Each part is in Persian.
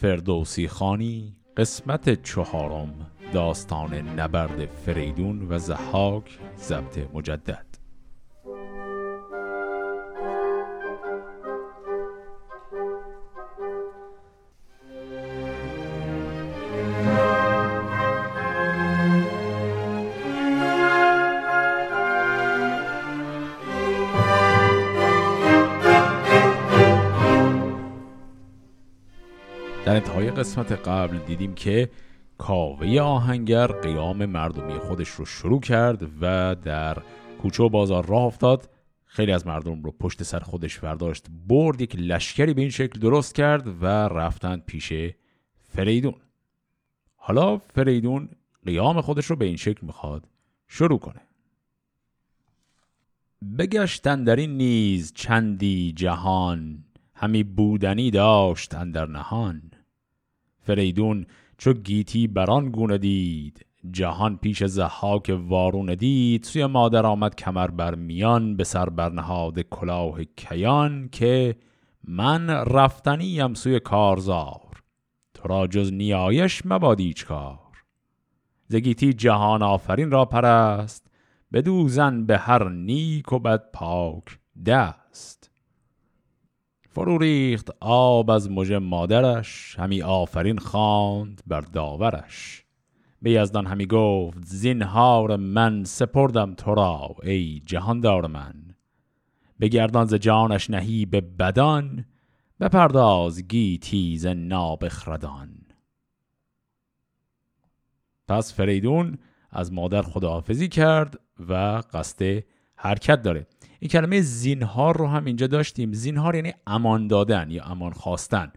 فردوسی خانی قسمت چهارم داستان نبرد فریدون و زحاک ضبط مجدد. قسمت قبل دیدیم که کاوه آهنگر قیام مردمی خودش رو شروع کرد و در کوچه و بازار راه افتاد. خیلی از مردم رو پشت سر خودش برداشت برد یک لشکری به این شکل درست کرد و رفتند پیش فریدون. حالا فریدون قیام خودش رو به این شکل می‌خواد شروع کنه. بگشتن در این نیز چندی جهان همی بودنی داشت در نهان. فریدون چو گیتی بران گونه دید. جهان پیش زحاک وارون دید. سوی مادر آمد کمر بر میان به سر برنهاد کلاه کیان که من رفتنیم سوی کارزار. تو را جز نیایش مباد کار زگیتی جهان آفرین را پرست. بدوزن به هر نیک و بد پاک دست. فرو ریخت آب از مژه مادرش همی آفرین خواند بر داورش. به یزدان همی گفت زینهار من سپردم تو را ای جهاندار من. بگردان ز جانش نهی به بدان بپرداز گیتی ز نابخردان. پس فریدون از مادر خداحافظی کرد و قصد حرکت داره. این کلمه زینهار رو هم اینجا داشتیم. زینهار یعنی امان دادن یا امان خواستن.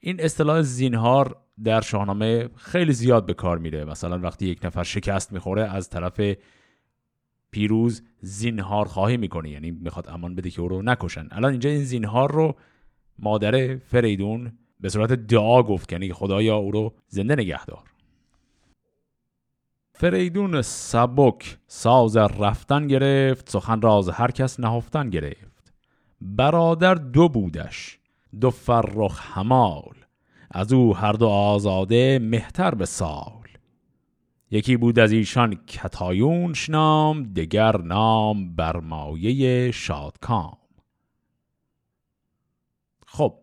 این اصطلاح زینهار در شاهنامه خیلی زیاد به کار میره. مثلا وقتی یک نفر شکست می‌خوره از طرف پیروز زینهار خواهی می‌کنه. یعنی می‌خواد امان بده که او رو نکشن. الان اینجا این زینهار رو مادر فریدون به صورت دعا گفت یعنی خدایا او رو زنده نگهدار. فریدون سبک ساز رفتن گرفت سخن راز هر کس نهفتن گرفت. برادر دو بودش دو فرخ همال. از او هر دو آزاده مهتر به سال. یکی بود از ایشان کتایونش نام دگر نام برمایه شادکام. خب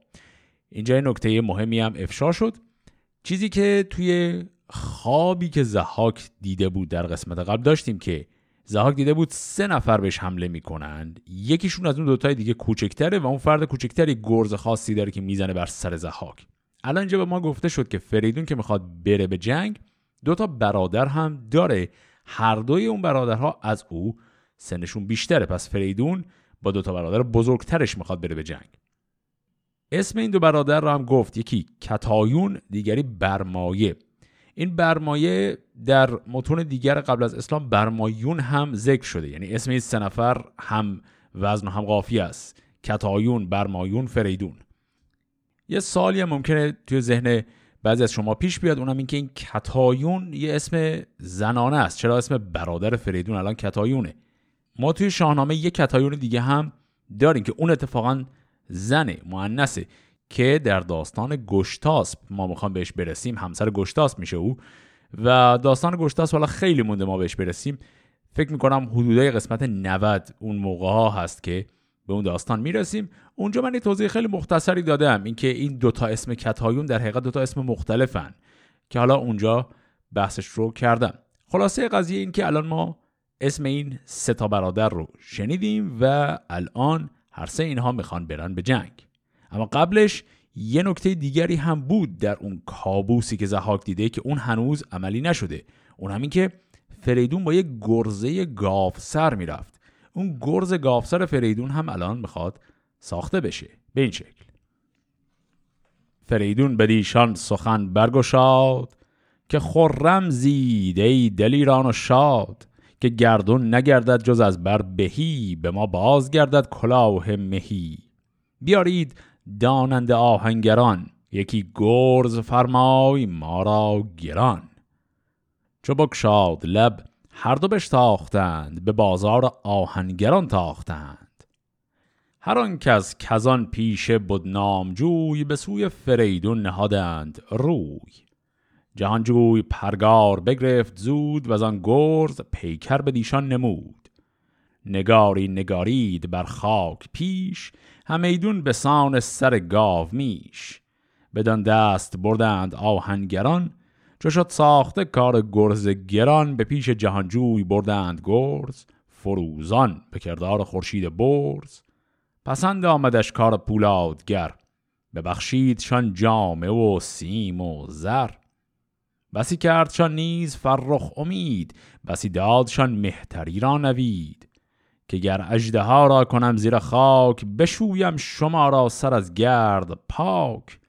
اینجا نکته مهمی هم افشا شد. چیزی که توی خوابی که زهاک دیده بود در قسمت قبل داشتیم که زهاک دیده بود سه نفر بهش حمله می‌کنند. یکیشون از اون دوتای دیگه کوچکتره و اون فرد کوچکتری گرز خاصی داره که می‌زنه بر سر زهاک الان اینجا به ما گفته شد که فریدون که می‌خواد بره به جنگ دوتا برادر هم داره. هر دوی اون برادرها از او سنشون بیشتره. پس فریدون با دوتا برادر بزرگترش می‌خواد بره به جنگ. اسم این دو برادر رو هم گفت. یکی کتایون دیگری برمایه. این برمایه در متون دیگر قبل از اسلام برمایون هم ذکر شده. یعنی اسم این سه نفر هم وزن و هم قافی است. کتایون برمایون فریدون. یه سالی هم ممکنه توی ذهن بعضی از شما پیش بیاد اونم این که این کتایون یه اسم زنانه است. چرا اسم برادر فریدون؟ الان کتایونه. ما توی شاهنامه یه کتایون دیگه هم داریم که اون اتفاقا زنه معنسه. که در داستان گشتاسپ ما می‌خوام بهش برسیم همسر گشتاسپ میشه او. و داستان گشتاسپ حالا خیلی مونده ما بهش برسیم. فکر می‌کنم حدودای قسمت 90 اون موقع ها هست که به اون داستان می‌رسیم. اونجا من یه توضیح خیلی مختصری دادم اینکه این دوتا اسم کتایون در حقیقت دوتا اسم مختلفن که حالا اونجا بحثش رو کردم. خلاصه قضیه این که الان ما اسم این سه تا برادر رو شنیدیم و الان هر سه اینها می‌خوان برن به جنگ. اما قبلش یه نکته دیگری هم بود در اون کابوسی که زهاک دیده که اون هنوز عملی نشده. اون همین که فریدون با یه گرزه گافسر می‌رفت. اون گرز گافسر فریدون هم الان می‌خواد ساخته بشه. به این شکل. فریدون بدیشان سخن برگشاد که خرم زید ای دلیران و شاد که گردون نگردد جز از بر بهی به ما بازگردد کلاه مهی. بیارید دانند آهنگران یکی گرز فرمای ما را گران. چو بکشاد لب هر دو بشتاختند به بازار آهنگران تاختند. هر آن کس کزان پیشه بود نامجوی به سوی فریدون نهادند روی. جهانجوی پرگار بگرفت زود و آن گرز پیکر به دیشان نمود. نگاری نگارید بر خاک پیش همیدون به سان سر گاو میش. بدان دست بردند آهنگران چو شد ساخته کار گرز گران به پیش جهانجوی بردند گرز فروزان به کردار خورشید برز. پسند آمدش کار پولادگر ببخشیدشان جامه و سیم و زر. بسی کردشان نیز فرخ امید بسی دادشان مهتری را نوید. که گر اجده ها را کنم زیر خاک بشویم شما را سر از گرد پاک.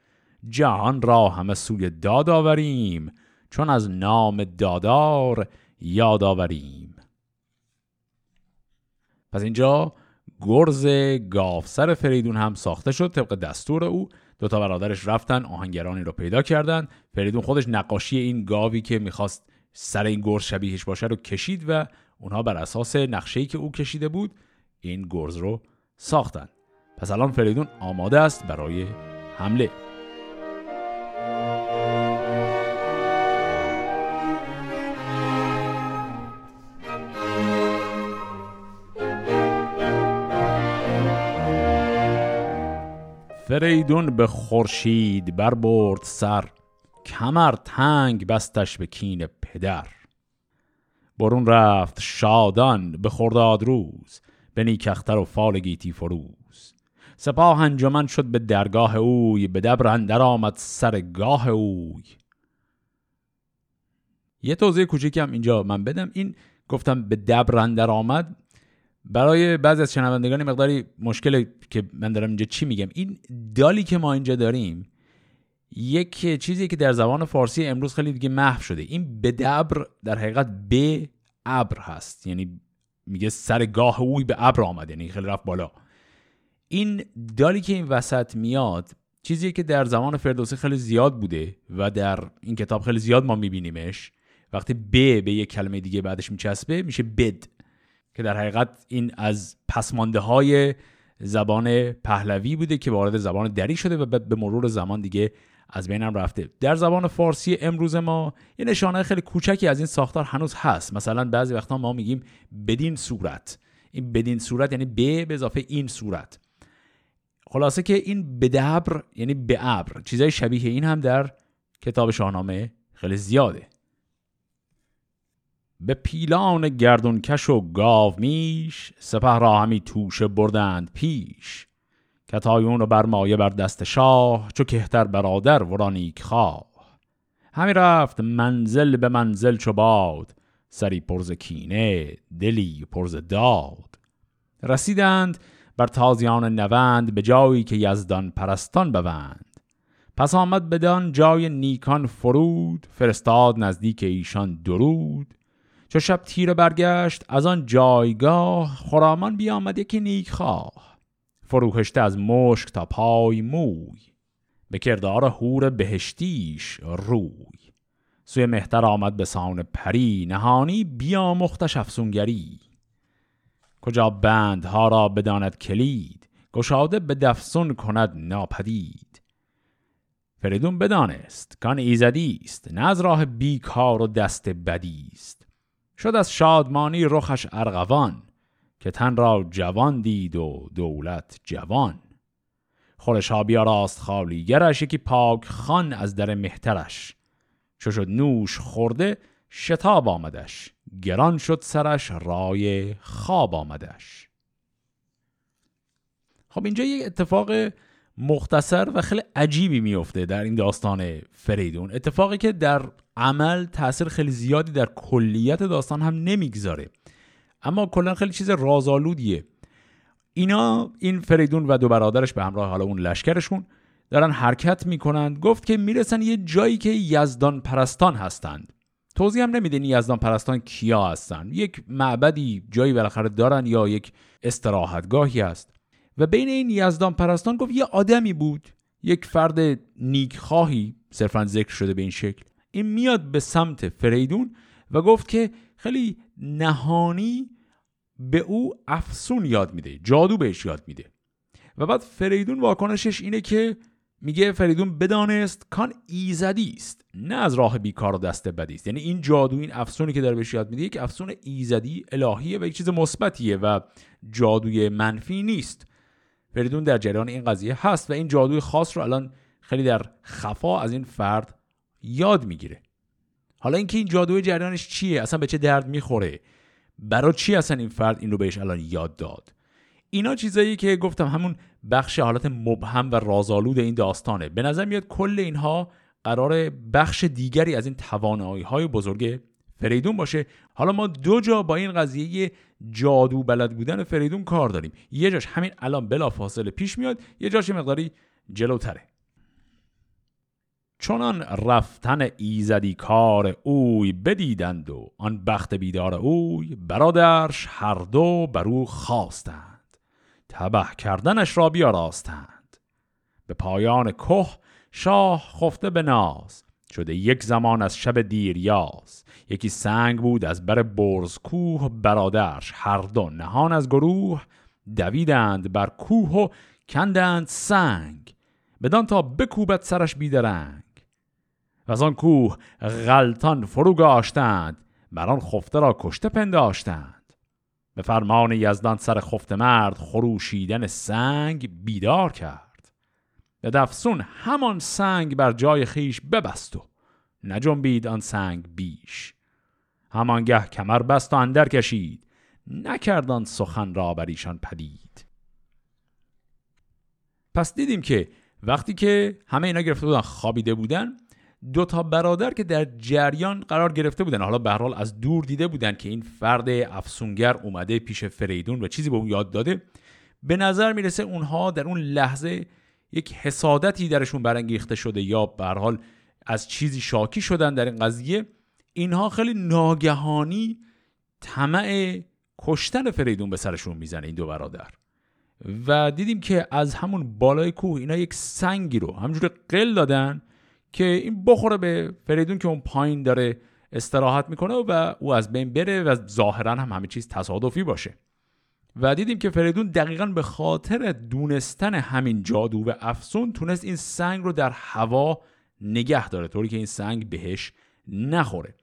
جهان را همه سوی داد آوریم چون از نام دادار یاد آوریم. پس اینجا گرز گافسر فریدون هم ساخته شد طبق دستور او. دو تا برادرش رفتن آهنگرانی رو پیدا کردن. فریدون خودش نقاشی این گاوی که می‌خواست سر این گرز شبیهش باشه رو کشید و اونها بر اساس نقشه‌ای که او کشیده بود این گرز رو ساختن. پس الان فریدون آماده است برای حمله. فریدون به خورشید بربرد سر. کمر تنگ بستش به کین پدر. برون رفت شادان به خرداد روز به نیکختر و فال گیتی فروز. سپاه انجمن شد به درگاه اوی به دبر اندر آمد سر گاه اوی. یه توضیح کوچیکم اینجا من بدم. این گفتم به دبر اندر آمد. برای بعضی از شنوندگان مقداری مشکل که من دارم اینجا چی میگم. این دالی که ما اینجا داریم یک چیزی که در زبان فارسی امروز خیلی دیگه محو شده. این بدبر در حقیقت به ابر هست. یعنی میگه سر گاه اوی به ابر آمد. یعنی خیلی رفت بالا. این دالی که این وسط میاد چیزی که در زمان فردوسی خیلی زیاد بوده و در این کتاب خیلی زیاد ما میبینیمش. وقتی ب به یک کلمه دیگه بعدش میچسبه میشه بد. که در حقیقت این از پسمانده های زبان پهلوی بوده که وارد زبان دری شده و به مرور زمان دیگه از بینم رفته. در زبان فارسی امروز ما یه نشانه خیلی کوچکی از این ساختار هنوز هست. مثلا بعضی وقتا ما میگیم بدین صورت. این بدین صورت یعنی به به اضافه این صورت. خلاصه که این بدبر یعنی به ابر چیزای شبیه این هم در کتاب شاهنامه خیلی زیاده. به پیلان گردونکش و گاو میش سپه را همی توشه بردند پیش. کتایون و برمایه بر دست شاه چو کهتر برادر ورانیک خواه. همی رفت منزل به منزل چو باد سری پرز کینه دلی پرز داد. رسیدند بر تازیان نوند به جایی که یزدان پرستان بوند. پس آمد بدان جای نیکان فرود فرستاد نزدیک ایشان درود. چو شب تیر برگشت از آن جایگاه خرامان بیامد یکی نیک خواه. فروهشته از مشک تا پای موی. به کردار هور بهشتیش روی. سوی مهتر آمد به سان پری نهانی بیا مختش افسونگری. کجا بندها را بداند کلید گشاده به دفسون کند ناپدید. فریدون بدانست کان ایزدی است نه از راه بیکار و دست بدی است. شد از شادمانی رخش ارغوان که تن را جوان دید و دولت جوان. خورشا راست خالیگرش یکی پاک خان از در مهترش. چو شد نوش خورده شتاب آمدش. گران شد سرش رای خواب آمدش. خب اینجا یک اتفاق مختصر و خیلی عجیبی میفته در این داستان فریدون. اتفاقی که در عمل تاثیر خیلی زیادی در کلیت داستان هم نمی‌گذاره. اما کلا خیلی چیز رازآلودیه. اینا این فریدون و دو برادرش به همراه حالا اون لشکرشون دارن حرکت می‌کنند. گفت که می‌رسن یه جایی که یزدان پرستان هستند. توضیح هم نمیده این یزدان پرستان کیا هستن. یک معبدی جایی بالاخره دارن یا یک استراحتگاهی هست. و بین این یزدان پرستان گفت یه آدمی بود. یک فرد نیکخواهی صرفا ذکر شده به این شکل. این میاد به سمت فریدون و گفت که خیلی نهانی به او افسون یاد میده جادو بهش یاد میده. و بعد فریدون واکنشش اینه که میگه فریدون بدانست کان ایزدی است نه از راه بیکار و دست بدی است. یعنی این جادو این افسونی که داره بهش یاد میده یک افسون ایزدی الهیه و یک چیز مثبتیه و جادوی منفی نیست. فریدون در جریان این قضیه هست و این جادوی خاص رو الان خیلی در خفا از این فرد یاد می‌گیره. حالا اینکه این جادوی جریانش چیه؟ اصلا به چه درد می‌خوره؟ برای چی اصلا این فرد این رو بهش الان یاد داد؟ اینا چیزایی که گفتم همون بخش حالت مبهم و رازآلود این داستانه. به نظر میاد کل اینها قرار بخش دیگری از این توانایی های بزرگ فریدون باشه. حالا ما دو جا با این قضیه جادو بلد بودن فریدون کار داریم. یه جاش همین الان بلا فاصله پیش میاد یه جاش مقداری جلوتره. چونان رفتن ایزدی کار اوی بدیدند و آن بخت بیدار اوی برادرش هر دو بر او خواستند. تبه کردنش را بیاراستند. به پایان که شاه خفته به ناز. شده یک زمان از شب دیر یاز. یکی سنگ بود از بر برز کوه برادرش هر دو نهان از گروه. دویدند بر کوه و کندند سنگ. بدان تا بکوبت سرش بیدرنگ. و از آن کوه غلطان فرو گاشتند بر خفته را کشته پنداشتند. به فرمان یزدان سر خفته مرد خروشیدن سنگ بیدار کرد. به دفسون همان سنگ بر جای خیش ببست و نجنبید آن سنگ بیش. همانگه کمر بست و اندر کشید نکردان سخن را بر ایشان پدید. پس دیدیم که وقتی که همه اینا گرفته بودن خوابیده بودن دو تا برادر که در جریان قرار گرفته بودن. حالا به حال از دور دیده بودن که این فرد افسونگر اومده پیش فریدون و چیزی به اون یاد داده. به نظر می‌رسه اونها در اون لحظه یک حسادتی درشون برانگیخته شده یا به حال از چیزی شاکی شدن در این قضیه. اینها خیلی ناگهانی طمع کشتن فریدون به سرشون می‌زنه این دو برادر. و دیدیم که از همون بالای کوه اینا یک سنگی رو همجور قل دادن که این بخوره به فریدون که اون پایین داره استراحت می‌کنه و او از بین بره و ظاهرا هم همه چیز تصادفی باشه. و دیدیم که فریدون دقیقا به خاطر دونستن همین جادو و افسون تونست این سنگ رو در هوا نگه داره طوری که این سنگ بهش نخوره.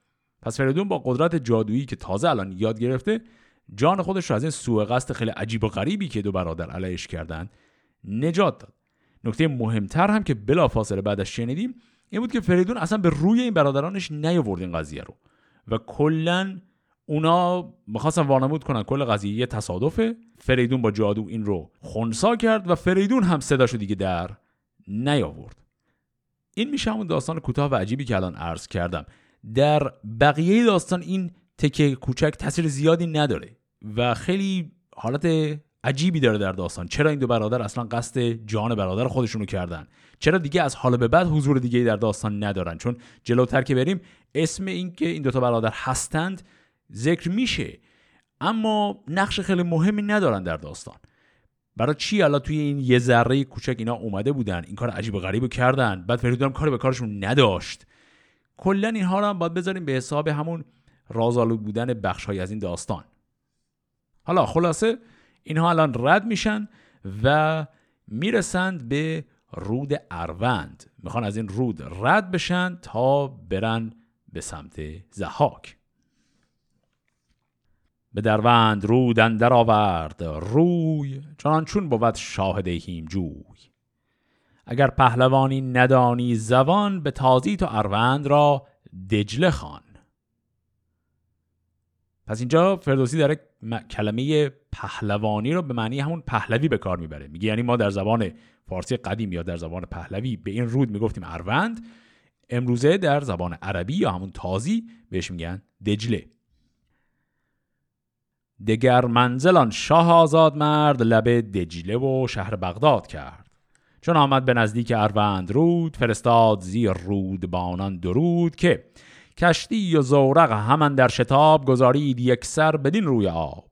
پس فریدون با قدرت جادویی که تازه الان یاد گرفته جان خودش رو از این سوء قصد خیلی عجیب و غریبی که دو برادر علیش کردن نجات داد. نکته مهمتر هم که بلافاصله بعدش شنیدیم این بود که فریدون اصلا به روی این برادرانش نیاورد این قضیه رو. و کلا اونا می‌خواستن وانمود کنن کل قضیه یه تصادفه. فریدون با جادو این رو خونسا کرد و فریدون هم صداشو دیگه در نیاورد. این میشه همون داستان کوتاه و عجیبی که الان عرض کردم. در بقیه داستان این تکه کوچک تاثیر زیادی نداره و خیلی حالت عجیبی داره در داستان. چرا این دو برادر اصلا قصد جان برادر خودشونو کردن؟ چرا دیگه از حال به بعد حضور دیگه در داستان ندارن؟ چون جلوتر که بریم اسم این که این دوتا برادر هستند ذکر میشه. اما نقش خیلی مهمی ندارن در داستان. برای چی الان توی این یه ذره کوچک اینا اومده بودن؟ این کار عجیب و غریب کردن. بعد فریدون کاری به کارشون نداشت. کلا اینها رو هم باید بذاریم به حساب همون رازآلود بودن بخشهایی از این داستان. حالا خلاصه اینها الان رد میشن و می‌رسند به رود اروند. می‌خوان از این رود رد بشن تا برن به سمت زحاک. به دروند رود اندر آورد روی چنان چون بود شاهد هیم جوی. اگر پهلوانی ندانی زبان به تازی تو اروند را دجله خان پس اینجا فردوسی داره کلمه پهلوانی رو به معنی همون پهلوی به کار می‌بره. میگه یعنی ما در زبان فارسی قدیم یا در زبان پهلوی به این رود می‌گفتیم اروند امروزه در زبان عربی یا همون تازی بهش میگن دجله. دگر منزلان شاه آزاد مرد لب دجله و شهر بغداد کرد. چون آمد به نزدیک اروند رود فرستاد زیر رود بانان درود که کشتی و زورق همان در شتاب گذارید یک سر بدین روی آب.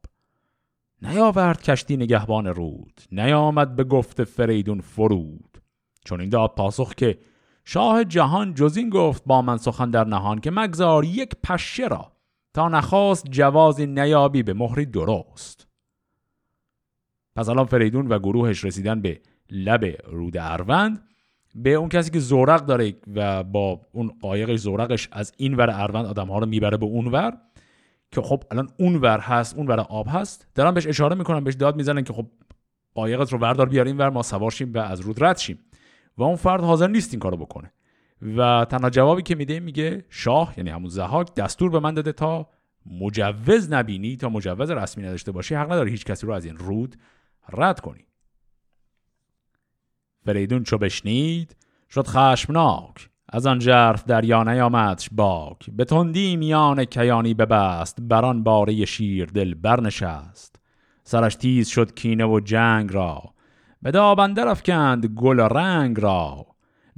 نیاورد کشتی نگهبان رود نیامد به گفت فریدون فرود. چون این داد پاسخ که شاه جهان جز این گفت با من سخن در نهان که مگذار یک پشه را تا نخواست جوازی نیابی به مهری درست. پس الان فریدون و گروهش رسیدن به لب رود اروند به اون کسی که زورق داره و با اون قایقش زورقش از این ور اروند آدم ها رو می‌بره به اون ور که خب الان اون ور هست اون ور آب هست. دارن بهش اشاره می‌کنن بهش داد می‌زنن که خب قایقت رو بردار بیار این ور ما سوار شیم و از رود رد شیم. و اون فرد حاضر نیست این کارو بکنه. و تنها جوابی که میده میگه شاه یعنی همون زهاک دستور به من داده تا مجوز نبینی تا مجوز رسمی نداشته باشی حق نداری هیچ کسی رو از این رود رد کنی. فریدون چو بشنید شد خشمناک. از آن جرف دریا نیامدش باک. به تندی میان کیانی ببست بران باره شیر دل برنشست. سرش تیز شد کینه و جنگ را. به دابنده افکند گل رنگ را.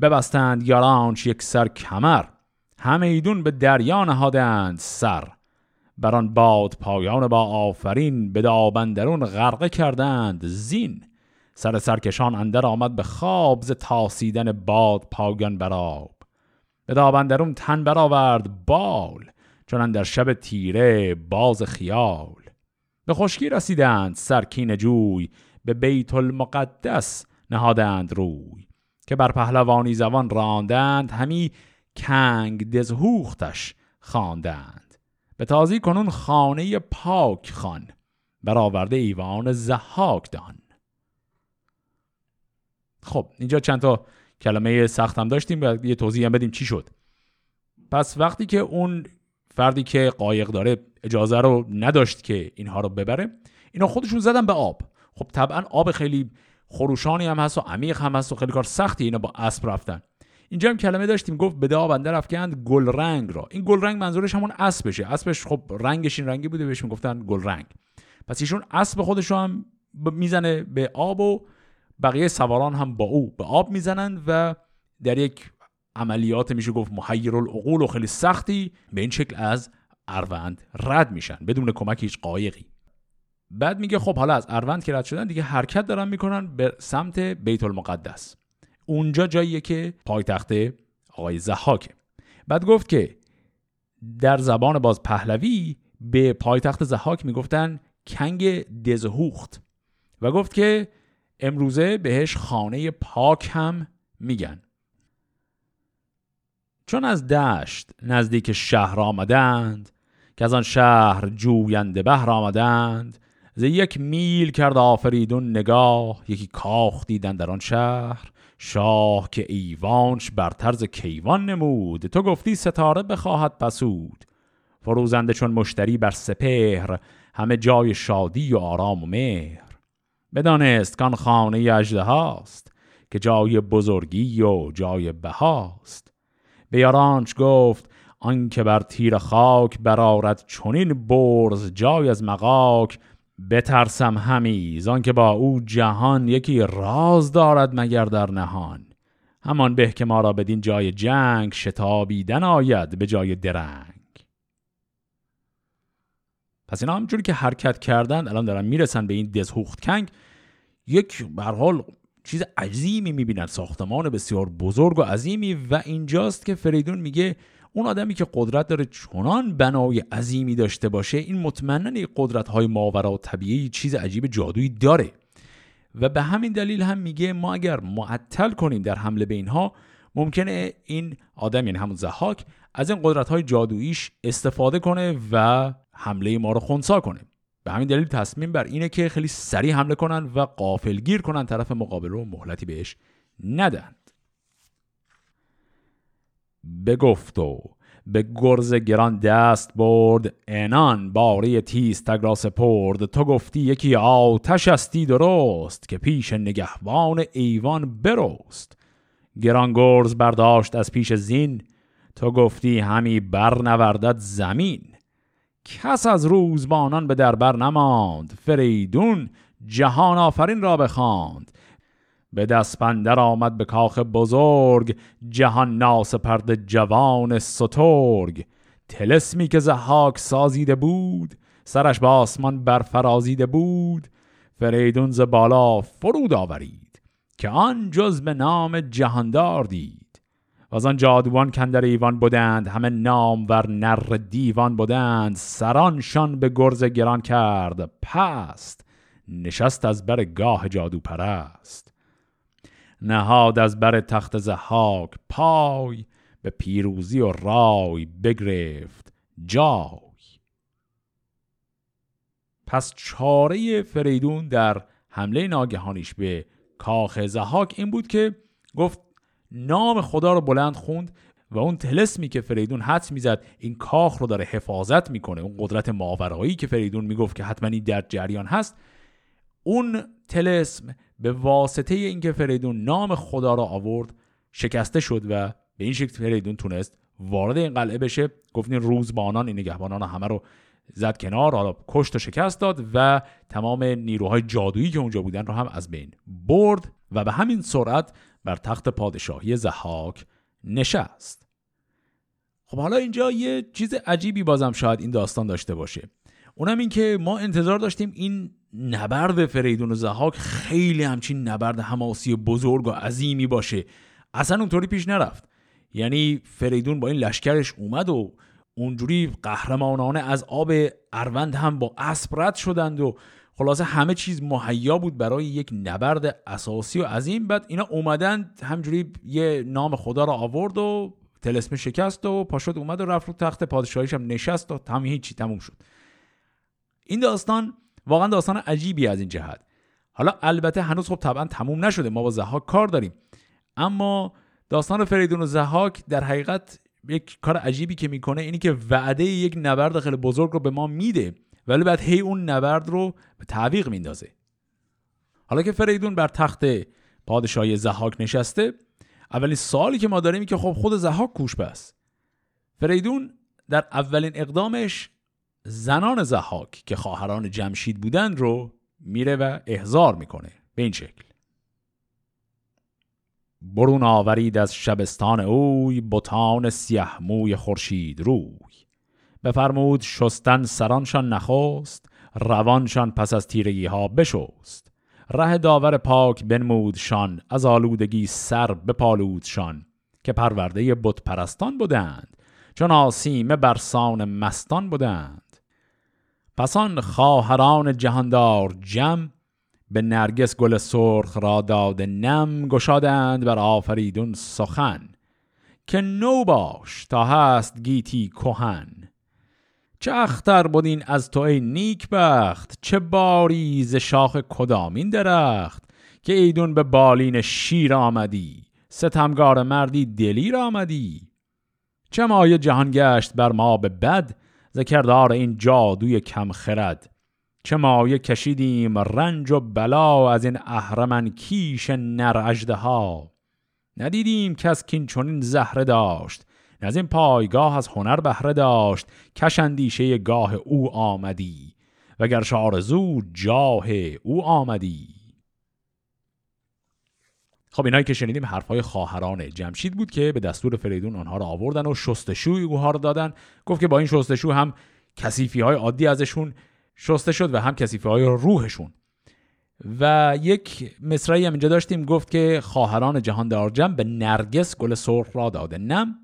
ببستند یارانش یک سر کمر. همه ایدون به دریا نهادند سر. بران باد پایان با آفرین به دابندرون غرقه کردند زین. سر سرکشان اندر آمد به خواب ز تاسیدن باد پایان براب به دابندرون تن برآورد بال چون در شب تیره باز خیال. به خشکی رسیدند سرکین جوی به بیت المقدس نهادند روی. که بر پهلوانی زبان راندند همی کنگ دزهوختش خواندند. به تازی کنون خانه پاک خان برآورده ایوان زحاک دان. خب اینجا چند تا کلمه سخت هم داشتیم و یه توضیح هم بدیم چی شد. پس وقتی که اون فردی که قایق داره اجازه رو نداشت که اینها رو ببره اینا خودشون زدن به آب. خب طبعا آب خیلی خروشانی هم هست و عمیق هم هست و خیلی کار سختی اینا با اسب رفتن. اینجا هم کلمه داشتیم گفت به آب اندر رفتند گل رنگ را. این گل رنگ منظورش همون اسبشه. اسبش خب رنگش این رنگی بوده بهش می‌گفتن گل رنگ پس ایشون اسب خودش هم می‌زنه به آب و بقیه سواران هم با او به آب می‌زنند و در یک عملیات میشه گفت محیر العقول و خیلی سختی به این شکل از اروند رد میشن بدون کمک هیچ قایقی. بعد میگه خب حالا از اروند که رد شدن دیگه حرکت دارن می‌کنن به سمت بیت المقدس اونجا جاییه که پایتخت آقای زحاکه بعد گفت که در زبان باز پهلوی به پایتخت زحاک می‌گفتن کنگ دزهوخت و گفت که امروزه بهش خانه پاک هم میگن. چون از دشت نزدیک شهر آمدند که از آن شهر جوینده بهر آمدند ز یک میل کرد آفریدون نگاه یکی کاخ دیدن در آن شهر شاه که ایوانش بر طرز کیوان نمود تو گفتی ستاره بخواهد پسود. فروزنده چون مشتری بر سپهر همه جای شادی و آرام و مهر. بدانست کان خانه اجده هاست که جای بزرگی و جای بهاست. به یارانش گفت آنکه بر تیر خاک برارد چنین برز جای از مقاک بترسم همی که با او جهان یکی راز دارد مگر در نهان. همان به که ما را بدین جای جنگ شتابیدن آید به جای درنگ. پس اینا همجوری که حرکت کردن الان دارن می‌رسن به این دزهوخت کنگ یک حال چیز عظیمی می‌بینن. ساختمان بسیار بزرگ و عظیمی و اینجاست که فریدون میگه اون آدمی که قدرت داره چنان بنای عظیمی داشته باشه این مطمئنا قدرت های ماورا و طبیعی چیز عجیب جادویی داره. و به همین دلیل هم میگه ما اگر معطل کنیم در حمله به اینها ممکنه این آدم یعنی همون زحاک از این قدرت های جادوییش استفاده کنه و حمله ما رو خونسا کنه به همین دلیل تصمیم بر اینه که خیلی سریع حمله کنن و قافلگیر کنن طرف مقابل رو مهلتی بهش ندن بگفت و به گرز گران دست برد انان باری تیز تگ را سپرد. تو گفتی یکی آتش استی درست که پیش نگهبان ایوان برست گران گرز برداشت از پیش زین تو گفتی همی برنوردد زمین. کس از روزبانان به دربر نماند. فریدون جهان آفرین را بخواند. به دست پندر آمد به کاخ بزرگ جهان ناسپرد جوان سترگ. تلسمی که زحاک سازیده بود سرش به آسمان برفرازیده بود. فریدون ز بالا فرود آورید که آن جز به نام جهاندار دید. و آن جادوان کندر ایوان بودند همه نام ور نر دیوان بودند سرانشان به گرز گران کرد پست نشست از بر گاه جادو پرست نهاد از بر تخت زحاک پای به پیروزی و رای بگرفت جای. پس چاره فریدون در حمله ناگهانیش به کاخ زحاک این بود که گفت نام خدا رو بلند خوند و اون تلسمی که فریدون حد می‌زد این کاخ رو داره حفاظت می‌کنه. اون قدرت ماورایی که فریدون می‌گفت که حتما این در جریان هست اون تلسم به واسطه اینکه فریدون نام خدا را آورد شکسته شد و به این شکل فریدون تونست وارد این قلعه بشه. گفتین روزبانان این نگهبانان همه رو زد کنار حالا کشت و شکست داد و تمام نیروهای جادویی که اونجا بودن رو هم از بین برد و به همین سرعت بر تخت پادشاهی زحاک نشست. خب حالا اینجا یه چیز عجیبی بازم شاید این داستان داشته باشه. اونم این که ما انتظار داشتیم این نبرد فریدون و زحاک خیلی همچین نبرد حماسی بزرگ و عظیمی باشه. اصلا اونطوری پیش نرفت. یعنی فریدون با این لشکرش اومد و اونجوری قهرمانانه از آب اروند هم با اسب رد شدند و خلاصه همه چیز مهیا بود برای یک نبرد اساسی و عظیم بعد اینا اومدند همجوری یه نام خدا را آورد و تلسم شکست و پاشد اومد و رفت رو تخت پادشاهیش هم نشست و تمام هیچی تموم شد. این داستان واقعا داستان عجیبی از این جهت. حالا البته هنوز خب طبعا تموم نشده ما با زهاک کار داریم. اما داستان فریدون و زهاک در حقیقت یک کار عجیبی که می‌کنه اینی که وعده یک نبرد خیلی بزرگ رو به ما میده. ولی بعد هی اون نبرد رو به تعویق میندازه. حالا که فریدون بر تخت پادشاهی زهاک نشسته اولین سوالی که ما داریم که خب خود زهاک کوش بس فریدون در اولین اقدامش زنان زحاک که خواهران جمشید بودند رو میره و احضار می‌کنه به این شکل. برون آورید از شبستان اوی بتان سیه موی خورشید روی. بفرمود شستن سرانشان نخست روانشان پس از تیرگی ها بشست. ره داور پاک بنمودشان از آلودگی سر بپالودشان که پرورده بت پرستان بودند چون آسیمه برسان مستان بودند. پسان خواهران جهاندار جم به نرگس گل سرخ را داده نم گشادند بر آفریدون سخن که نو باش تا هست گیتی کهن. چه اختر بودین از تو ای نیک بخت چه باری ز شاخ کدامین درخت که ایدون به بالین شیر آمدی ستمگار مردی دلیر آمدی؟ چه مایه جهان گشت بر ما به بد ذکردار این جادوی کم خرد؟ چه مایه کشیدیم رنج و بلا از این اهرمن کیش نر ها ندیدیم کس کین چونین زهره داشت از این پایگاه از هنر بهره داشت کشندیشه گاه او آمدی وگر شارزو جاه او آمدی. خب اینایی که شنیدیم حرفهای خواهران جمشید بود که به دستور فریدون آنها را آوردن و شستشوی اوها رو دادن. گفت که با این شستشو هم کسیفی های عادی ازشون شسته شد و هم کسیفی های روحشون. و یک مصرعی هم اینجا داشتیم گفت که خواهران جهان دارجم به نرگس گل سرخ را داده. نم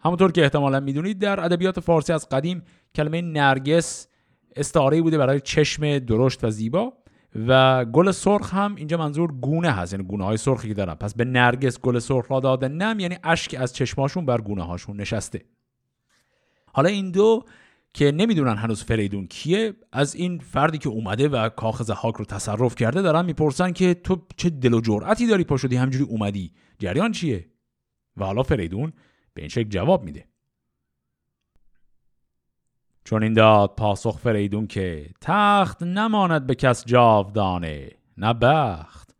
همونطور که احتمالا می‌دونید در ادبیات فارسی از قدیم کلمه نرگس استعاره بوده برای چشم درشت و زیبا و گل سرخ هم اینجا منظور گونه هست یعنی گونه های سرخی که دارن. پس به نرگس گل سرخ را داده نم یعنی اشک از چشماشون بر گونه هاشون نشسته. حالا این دو که نمی‌دونن هنوز فریدون کیه از این فردی که اومده و کاخ زحاک رو تصرف کرده دارن می‌پرسن که تو چه دل و جرأتی داری پا شدی همجوری اومدی. جریان چیه؟ و حالا فریدون به این شکل جواب میده. چون این داد پاسخ فریدون که تخت نماند به کس جاودانه نه بخت.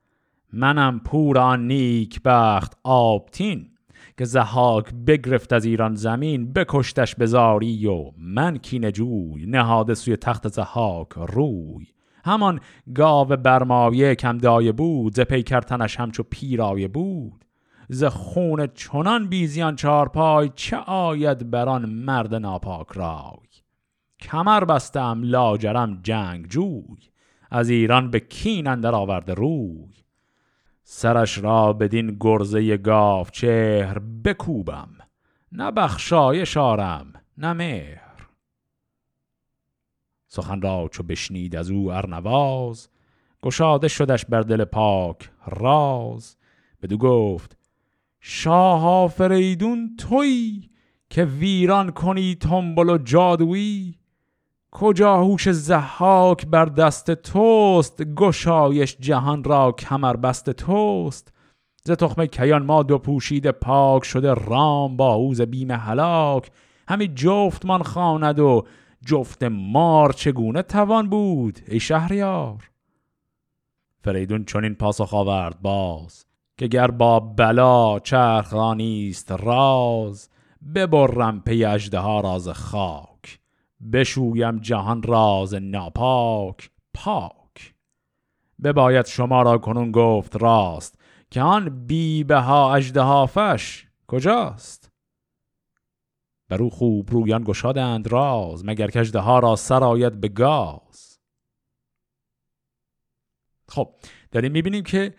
منم پوران نیک بخت آبتین که زهاک بگرفت از ایران زمین بکشتش بزاری و من کین جوی نهاده سوی تخت زهاک روی. همان گاو برمایه کم دایه بود ز پیکرتنش همچو پیرایه بود. ز خون چنان بیزیان چارپای چه آید بران مرد ناپاک رای؟ کمر بستم لاجرم جنگ جوی از ایران به کین اندر آورده روی. سرش را بدین گرزه گاف چهر بکوبم نه بخشایش آرم نه مهر. سخن را چو بشنید از او ارنواز گشاده شدش بر دل پاک راز. بدو گفت شاه فریدون توی که ویران کنی تنبل و جادویی کجا هوش زحاک بر دست توست گشایش جهان را کمر بست توست. ز تخم کیان ما دو پوشید پاک شده رام با اوز بیم هلاک. همی جفت من خواند و جفت مار چگونه توان بود ای شهریار؟ فریدون چنین پاسخ آورد باز که گر با بلا چرخانی است راز ببرم پی اجده ها راز خاک. بشویم جهان راز ناپاک پاک. بباید شما را کنون گفت راست که آن بیبه ها اجده ها فش کجاست؟ بر خوب رویان گشادند راز مگر که ها را سرایت به گاز. خب داریم می‌بینیم که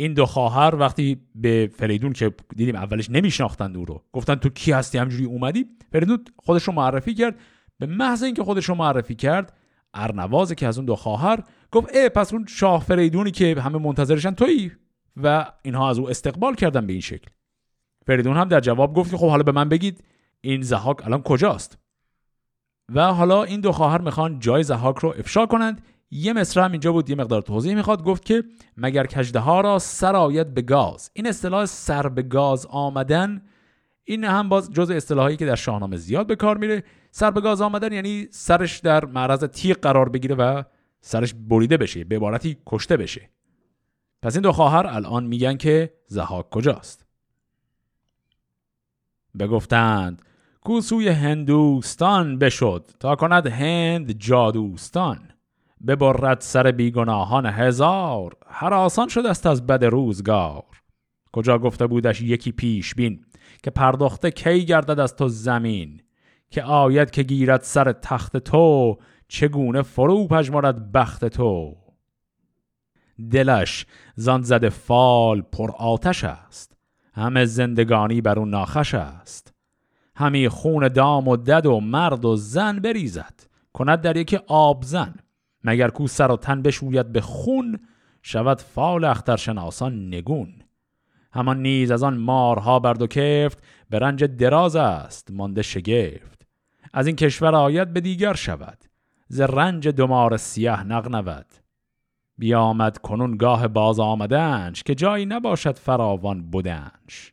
این دو خواهر وقتی به فریدون که دیدیم اولش نمیشناختند او رو گفتن تو کی هستی؟ همجوری اومدی؟ فریدون خودش رو معرفی کرد. به محض اینکه خودش رو معرفی کرد ارنواز که از اون دو خواهر گفت اه پس اون شاه فریدونی که همه منتظرشن تویی؟ و اینها از او استقبال کردن به این شکل. فریدون هم در جواب گفت خب حالا به من بگید این زحاک الان کجاست؟ و حالا این دو خواهر می‌خوان جای زحاک رو افشا کنند. یه مصرع هم اینجا بود یه مقدار توضیح می‌خواد گفت که مگر کجده ها را سرایت به گاز این اصطلاح سر به گاز آمدن این هم باز جز اصطلاحایی که در شاهنامه زیاد به کار میره. سر به گاز آمدن یعنی سرش در معرض تیغ قرار بگیره و سرش بریده بشه به عبارتی کشته بشه. پس این دو خواهر الان میگن که زهاک کجاست؟ بگفتند کوسوی هندوستان بشد تا کند هند جادوستان. ببرد سر بیگناهان هزار هر آسان شد است از بد روزگار. کجا گفته بودش یکی پیش بین که پرداخته کی گردد از تو زمین؟ که آید که گیرد سر تخت تو چگونه فرو پژمرد بخت تو؟ دلش زان زده فال پر آتش است همه زندگانی بر اون ناخش است. همی خون دام و دد و مرد و زن بریزد کند در یکی آب زن. مگر کو سر و تن بشوید به خون شود فال اخترشناسان نگون. همان نیز از آن مارها برد و کفت به رنج دراز است مانده شگفت. از این کشور آید به دیگر شود ز رنج دمار سیه نغنود. بیامد کنون گاه باز آمدنش که جایی نباشد فراوان بودنش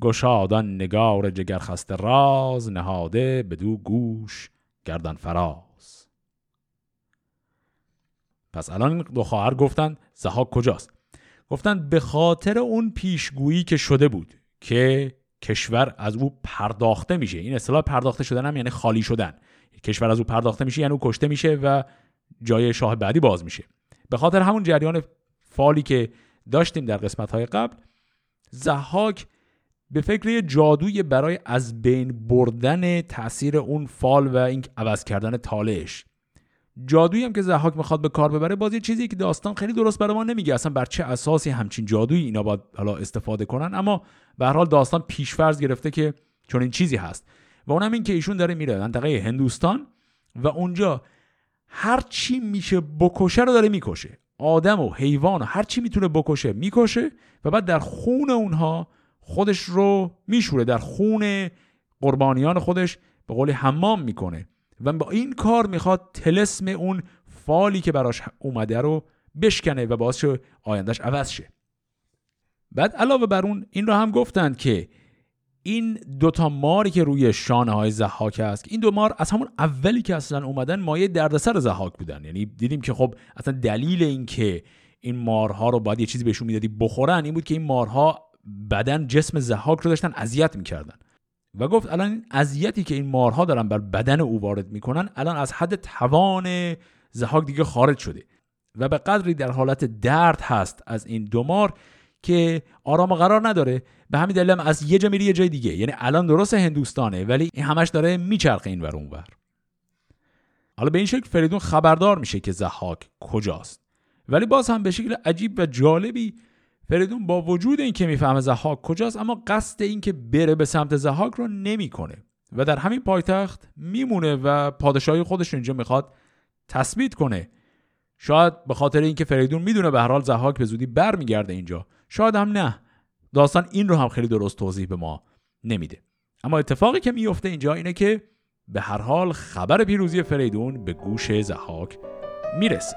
گشادان نگار جگرخست راز نهاده بدو گوش گردن فراز. پس الان دو خواهر گفتن زهاک کجاست؟ گفتن به خاطر اون پیشگویی که شده بود که کشور از او پرداخته میشه. این اصطلاح پرداخته شدن هم یعنی خالی شدن. کشور از او پرداخته میشه یعنی او کشته میشه و جای شاه بعدی باز میشه. به خاطر همون جریان فالی که داشتیم در قسمت های قبل زحاک به فکر یه جادوی برای از بین بردن تاثیر اون فال و این عوض کردن تالش جادویی هم که زحاک می‌خواد به کار ببره باز یه چیزی که داستان خیلی درست برای ما نمیگه. اصلا بر چه اساسی همچین جادویی اینا باید حالا استفاده کنن؟ اما به هر حال داستان پیشفرض گرفته که چون این چیزی هست. و اونم این که ایشون داره میره منطقه هندوستان و اونجا هر چی میشه بکشه رو داره می‌کشه. آدم و حیوان و هر چی می‌تونه بکشه می‌کشه و بعد در خون اونها خودش رو میشوره در خون قربانیان خودش به قول حمام می‌کنه. و با این کار می‌خواد تلسم اون فالی که براش اومده رو بشکنه و باعث آیندهش عوض شه. بعد علاوه بر اون این رو هم گفتند که این دوتا ماری که روی شانه های زحاک است این دو مار از همون اولی که اصلا اومدن مایه دردسر زحاک بودن. یعنی دیدیم که خب اصلا دلیل این که این مارها رو باید یه چیزی بهشون می‌دادی بخورن این بود که این مارها بدن جسم زحاک رو داشتن اذیت می‌کردن. و گفت الان اذیتی که این مارها دارن بر بدن او وارد می‌کنن الان از حد توان زحاک دیگه خارج شده و به قدری در حالت درد هست از این دو مار که آرام و قرار نداره. به همین دلیل از یه جا میری یه جای دیگه. یعنی الان درست هندوستانه ولی این همش داره میچرخه این ور اونور حالا به این شکل فریدون خبردار میشه که زحاک کجاست. ولی باز هم به شکل عجیب و جالبی فریدون با وجود اینکه می‌فهمه زحاک کجاست اما قصد اینکه بره به سمت زحاک رو نمی‌کنه و در همین پایتخت میمونه و پادشاهی خودش اینجا می‌خواد تثبیت کنه. شاید به خاطر اینکه فریدون می‌دونه به هر حال زحاک به زودی برمیگرده اینجا شاید هم نه. داستان این رو هم خیلی درست توضیح به ما نمیده. اما اتفاقی که میفته اینجا اینه که به هر حال خبر پیروزی فریدون به گوش زحاک می‌رسه.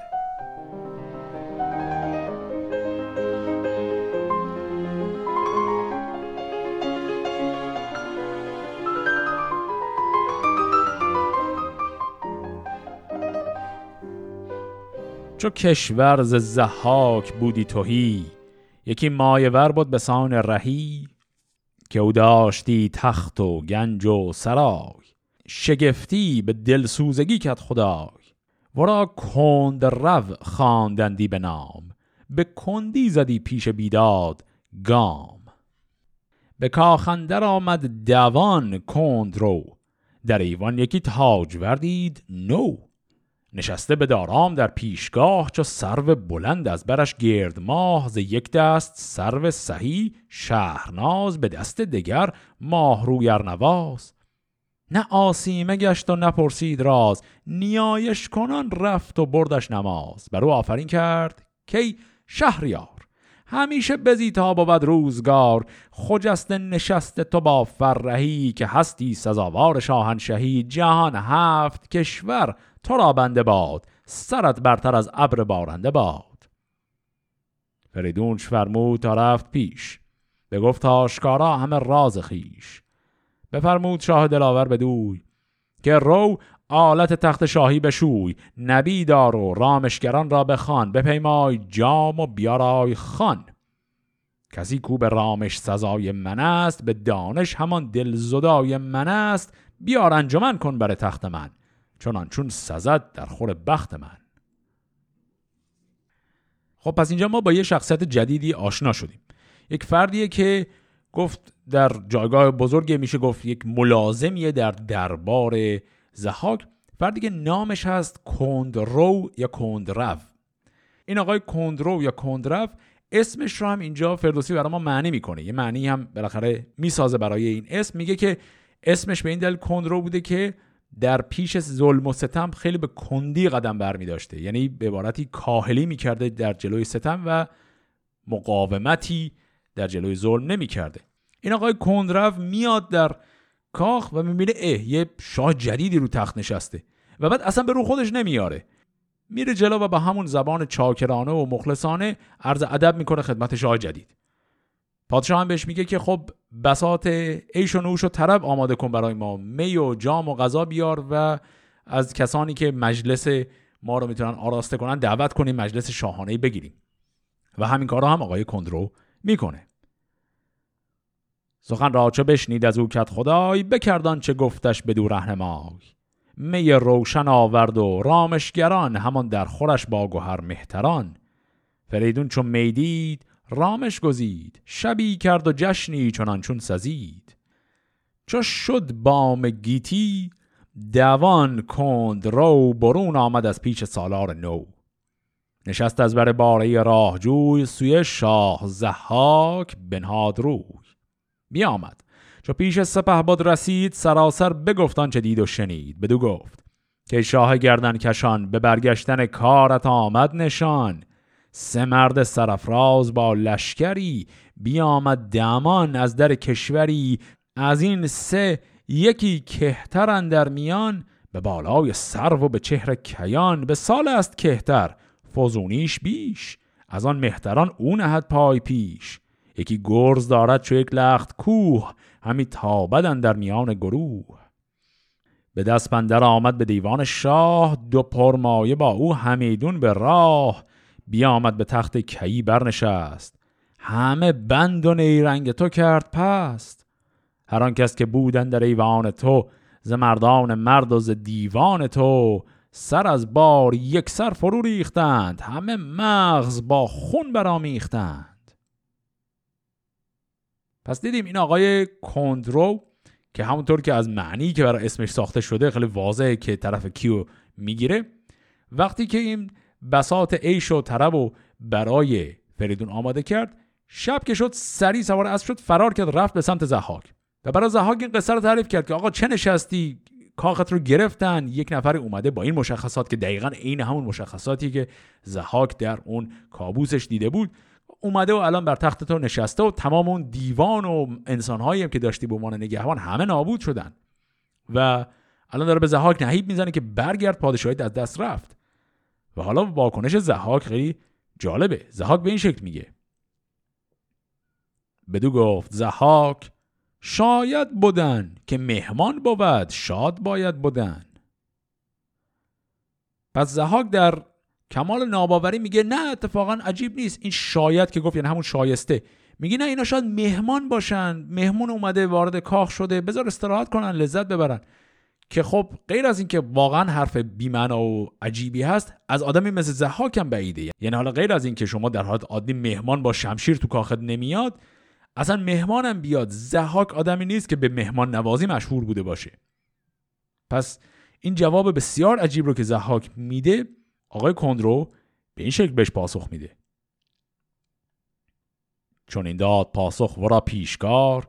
چو کشور ز زحاک بودی توهی یکی مایه ور بود به سان رهی که او داشتی تخت و گنج و سرای شگفتی به دلسوزگی کد خدای. ورا کند رو خواندندی به نام به کندی زدی پیش بیداد گام. به کاخندر آمد دوان کند رو در ایوان یکی تاج وردید نو. نشسته به دارام در پیشگاه چو سرو بلند از برش گرد ماه ز یک دست سرو سهی شهرناز به دست دگر ماه روی ارنواز. نه آسیمه گشت و نپرسید راز نیایش کنان رفت و بردش نماز. بر او آفرین کرد کی شهریار همیشه بزی تا بود روزگار خجست نشست تو با فرهی که هستی سزاوار شاهنشهی جهان هفت کشور تو را بنده باد سرت برتر از ابر بارنده باد. فریدونش فرمود تا رفت پیش. گفت آشکارا همه راز خیش بفرمود شاه دلاور بدوی که رو آلت تخت شاهی بشوی. نبی دار و رامشگران را بخوان. بپیمای جام و بیارای خان کسی کو به رامش سزای من است به دانش همان دلزدای من است. بیار انجمن کن بر تخت من. چنان چون سزد در خور بخت من. خب پس اینجا ما با یه شخصیت جدیدی آشنا شدیم. یک فردیه که گفت در جایگاه بزرگی میشه گفت یک ملازمیه در دربار زهاک. فردی که نامش هست کندرو یا کندرو. این آقای کندرو یا کندرو اسمش رو هم اینجا فردوسی برای ما معنی می‌کنه. یه معنی هم بالاخره می‌سازه برای این اسم. میگه که اسمش به این دل کندرو بوده که در پیش ظلم و ستم خیلی به کندی قدم برمی داشته. یعنی به عبارتی کاهلی می‌کرده در جلوی ستم و مقاومتی در جلوی ظلم نمی‌کرده این آقای کندرو میاد در کاخ و می‌بینه اه یه شاه جدیدی رو تخت نشسته. و بعد اصلا به رو خودش نمیاره. میره جلو و با همون زبان چاکرانه و مخلصانه عرض ادب می‌کنه خدمت شاه جدید. پادشاه هم بهش میگه که خب بسات عیش و نوش و طرب آماده کن برای ما. می و جام و غذا بیار و از کسانی که مجلس ما رو می‌تونن آراسته کنن دعوت کنیم مجلس شاهانه بگیریم. و همین کارا هم آقای کندرو می‌کنه. سخن را چه بشنید از او کت خدای؟ بکردان چه گفتش بدو رهنمای. می روشن آورد و رامشگران همان در خورش با گوهر مهتران. فریدون چون می‌دید رامش گزید شبی کرد و جشنی چنان چون سزید. چو شد بام گیتی دوان کند رو برون آمد از پیش سالار نو. نشست از بر باره راهجوی سوی شاه زحاک بنهاد روی. بیامد. چو پیش سپه باد رسید سراسر بگفتان چه دید و شنید. بدو گفت که شاه گردن کشان به برگشتن کارت آمد نشان سه مرد سرفراز با لشکری بیامد دمان از در کشوری. از این سه یکی کهترن در میان به بالای سرو و به چهره کیان. به سال است کهتر فزونیش بیش. از آن مهتران اون نهد پای پیش. یکی گرز دارد چو یک لخت کوه همی تابدن در میان گروه. به دست پندر آمد به دیوان شاه دو پرمایه با او همیدون به راه. بیامد به تخت کیی برنشست. همه بند و نیرنگ تو کرد پست. هر آن کس که بودن در ایوان تو ز مردان مرد و ز دیوان تو سر از بار یک سر فرو ریختند. همه مغز با خون برامیختند. پس دیدیم این آقای کندرو که همونطور که از معنی که برای اسمش ساخته شده خیلی واضحه که طرف کیو می‌گیره. وقتی که این بسات عیش و طرب و برای فریدون آماده کرد. شب که شد سری سوار اسب شد فرار کرد رفت به سمت زحاک. و برای زهاک این قصه رو تعریف کرد که آقا چه نشستی؟ کاخت رو گرفتن. یک نفر اومده با این مشخصات که دقیقا عین همون مشخصاتی که زهاک در اون کابوسش دیده بود اومده و الان بر تخت تو نشسته و تمام اون دیوان و انسانهایی هم که داشتی به عنوان نگهبان همه نابود شدن. و الان داره به زهاک نهیب می‌زنه که برگرد پادشاهیت از دست رفت. و حالا واکنش زهاک خیلی جالبه. زهاک به این شکل میگه. بدو گفت زهاک شاید بودن که مهمان بود شاد باید بودن پس زهاک در کمال ناباوری میگه نه اتفاقا عجیب نیست. این شاید که گفت یعنی همون شایسته. میگه نه اینا شاید مهمان باشن. مهمون اومده وارد کاخ شده. بذار استراحت کنن لذت ببرن. که خب غیر از اینکه واقعا حرف بیمعنا و عجیبی هست از آدمی مثل زحاک هم بعیده. یعنی حالا غیر از اینکه شما در حالت عادی مهمان با شمشیر تو کاخت نمیاد اصلا مهمانم بیاد. زحاک آدمی نیست که به مهمان نوازی مشهور بوده باشه. پس این جواب بسیار عجیب رو که زحاک میده آقای کندرو به این شکل بهش پاسخ میده. چون این داد پاسخ ورا پیشکار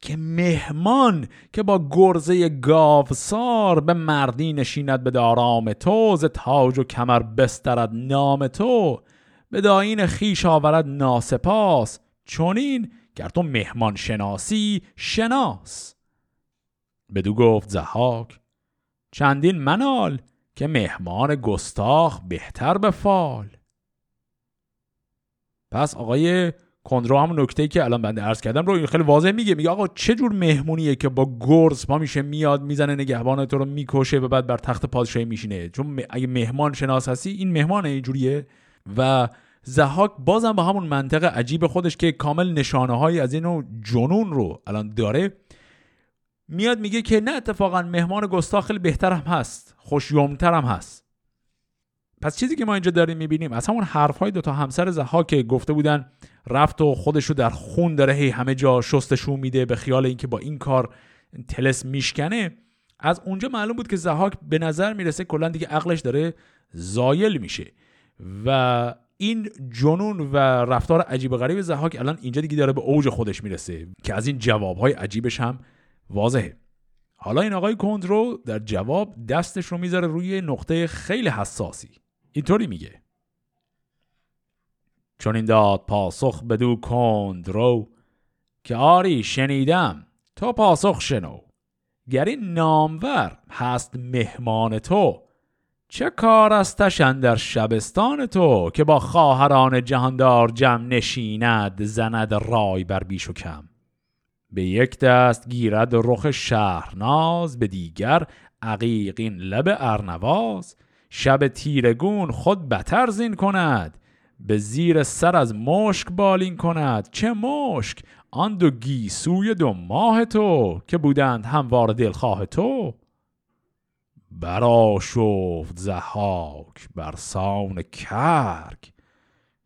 که مهمان که با گرزه گاوسار به مردی نشیند به دارام تو ز تاج و کمر بسترد نام تو. به داین خیش آورد ناسپاس چونین گر تو مهمان شناسی شناس. بدو گفت زحاک چندین منال که مهمان گستاخ بهتر به فال پس آقای کندرو هم نکته که الان بنده عرض کردم رو خیلی واضح میگه. میگه آقا چه جور مهمونیه که با گرز پا میشه میاد می‌زنه نگهبان تو رو می‌کشه و بعد بر تخت پادشاهی میشینه. چون اگه مهمان شناس هستی این مهمان اینجوریه و زهاک بازم با همون منطق عجیب خودش که کامل نشانه هایی از اینو جنون رو الان داره. میاد میگه که نه اتفاقا مهمان گستاخ خیلی بهتر هم هست خوشیومتر هم هست. پس چیزی که ما اینجا داریم می‌بینیم از همون حرف های دوتا همسر زها که گفته بودن رفت و خودش رو در خون داره هی همه جا شستشون میده به خیال اینکه با این کار تلس میشکنه. از اونجا معلوم بود که زهاک به نظر می‌رسه کلا دیگه عقلش داره زایل میشه. و این جنون و رفتار عجیب غریب زهاک الان اینجا دیگه داره به اوج خودش می‌رسه که از این جوابهای عجیبش هم واضحه. حالا این آقای کندرو در جواب دستش رو می‌ذاره روی نقطه خیلی حساسی. اینطوری میگه. چون این داد پاسخ بدو کندرو که آری شنیدم. تو پاسخ شنو. گر این نامور هست مهمان تو چه کار استش در شبستان تو که با خواهران جهاندار جمع نشیند زند رای بر بیش و کم؟ به یک دست گیرد رخ شهرناز به دیگر عقیقین لب ارنواز. شب تیرگون خود بتر زین کند به زیر سر از مشک بالین کند. چه مشک؟ آن دو گیسوی دو ماه تو که بودند هموار دلخواه تو. برا شفت زحاک بر سان کرگ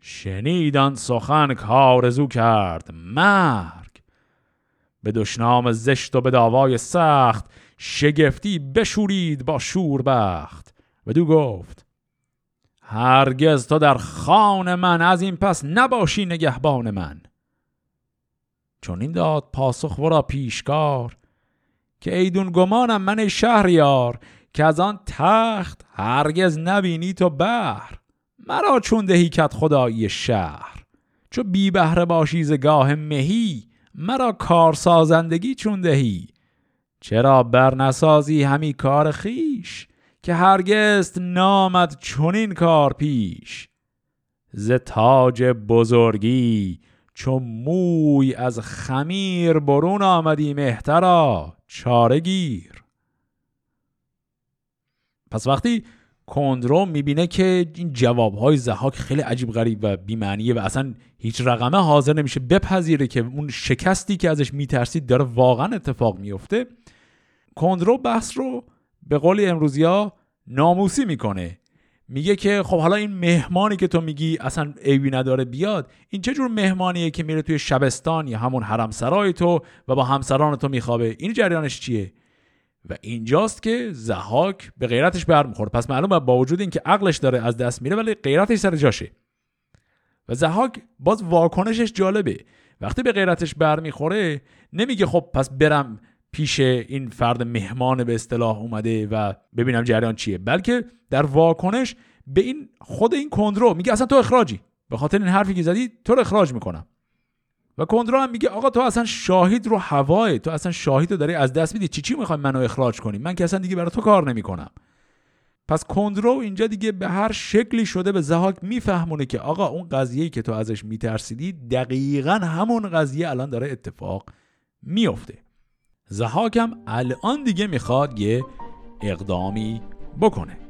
شنیدن سخن کارزو کرد مرگ. به دشنام زشت و به داوای سخت شگفتی بشورید با شوربخت. و دو گفت هرگز تو در خان من از این پس نباشی نگهبان من. چون این داد پاسخ ورا پیشکار که ایدون گمانم من شهریار که از آن تخت هرگز نبینی تو بهر مرا چون دهی کت خدایی شهر. چو بی بهره باشی زگاه مهی مرا کار سازندگی چون دهی. چرا برنسازی همی کار خیش؟ که هرگز نامد چنین کار پیش. ز تاج بزرگی چون موی از خمیر برون آمدی مهترا چاره گیر. پس وقتی کندرو می‌بینه که این جوابهای زحاک خیلی عجیب غریب و بیمعنیه و اصلا هیچ رقمه حاضر نمیشه بپذیره که اون شکستی که ازش میترسید داره واقعا اتفاق میفته کندرو بحث رو به قول امروزی ناموسی می‌کنه. میگه که خب حالا این مهمانی که تو میگی اصلا عیبی نداره بیاد این چه جور مهمانیه که میره توی شبستان یا همون حرم سرای تو و با همسران تو میخوابه؟ این جریانش چیه؟ و اینجاست که زهاک به غیرتش برمیخوره پس معلومه با وجود اینکه عقلش داره از دست میره ولی غیرتش سر جاشه. و زهاک باز واکنشش جالبه. وقتی به غیرتش برمیخوره نمیگه خب پس برم پیش این فرد مهمان به اصطلاح اومده و ببینم جریان چیه. بلکه در واکنش به این خود این کندرو میگه اصلا تو اخراجی. به خاطر این حرفی که زدی تو رو اخراج می‌کنم. و کندرو هم میگه آقا تو اصلا شاهید رو هوای تو اصلا شاهید رو داری از دست میدی. چی چی می‌خوای منو اخراج کنی؟ من که اصلا دیگه برای تو کار نمی‌کنم. پس کندرو اینجا دیگه به هر شکلی شده به زهاک میفهمونه که آقا اون قضیه‌ای که تو ازش میترسیدی دقیقا همون قضیه الان داره اتفاق میفته زهاکم الان دیگه می‌خواد یه اقدامی بکنه.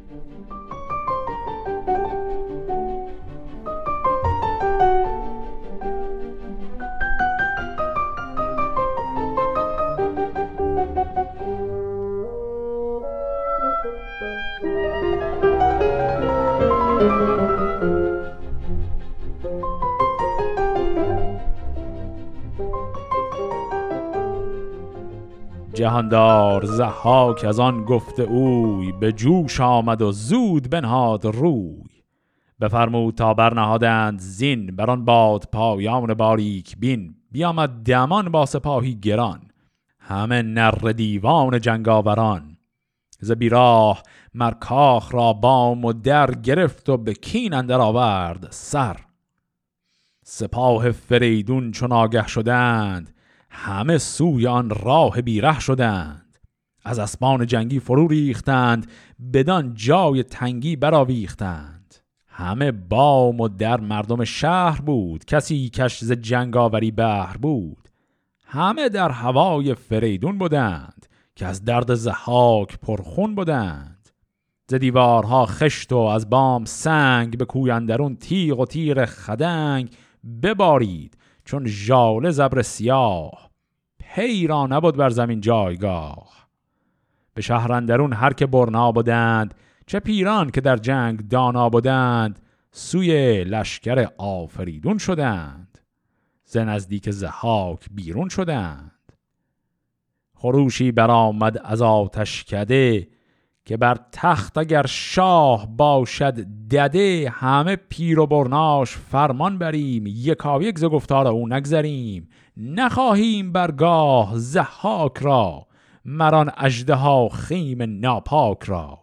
جهاندار زحاک از آن گفته اوی به جوش آمد و زود بنهاد روی. بفرمود تا برنهادند زین بر آن باد پایان باریک بین. بیامد دمان با سپاهی گران. همه نر دیوان جنگاوران. ز بیراه مرکاخ را بام و در گرفت و به کین اندر آورد سر. سپاه فریدون چون آگه شدند همه سوی آن راه بیره شدند. از اسبان جنگی فرو ریختند بدان جای تنگی براویختند همه بام و در مردم شهر بود کسی کش ز جنگاوری بهر بود. همه در هوای فریدون بودند که از درد زحاک پرخون بودند. ز دیوارها خشت و از بام سنگ به کویندرون تیغ و تیر خدنگ ببارید. چون ژاله زبر سیاه پی را نبود بر زمین جایگاه. به شهرندرون هر که برنا بودند چه پیران که در جنگ دانا بودند سوی لشکر آفریدون شدند. ز نزدیک زحاک بیرون شدند. خروشی برآمد از آتش کده که بر تخت اگر شاه باشد دده همه پیر و برناش فرمان بریم یکا یک ز گفتار او نگذریم. نخواهیم برگاه زحاک را مران اجده ها خیم ناپاک را.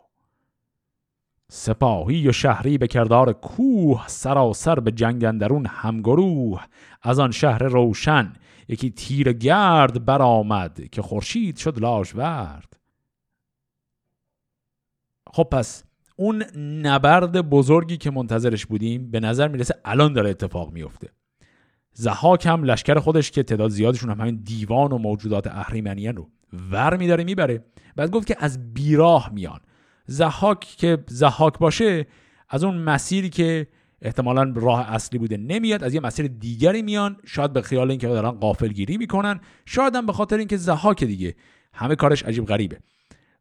سپاهی و شهری به کردار کوه سراسر به جنگ اندرون همگروه از آن شهر روشن یکی تیر گرد برآمد که خورشید شد لاژورد. خب پس اون نبرد بزرگی که منتظرش بودیم به نظر می‌رسه الان داره اتفاق میفته. زحاک هم لشکر خودش که تعداد زیادشون هم همین دیوان و موجودات اهریمنیان رو ور میداره می‌بره. بعد گفت که از بیراه میان. زحاک که زحاک باشه از اون مسیری که احتمالا راه اصلی بوده نمیاد از یه مسیر دیگری میان. شاید به خیال اینکه دارن قافلگیری می‌کنن. شاید هم به خاطر اینکه زحاک دیگه. همه کارش عجیب غریبه.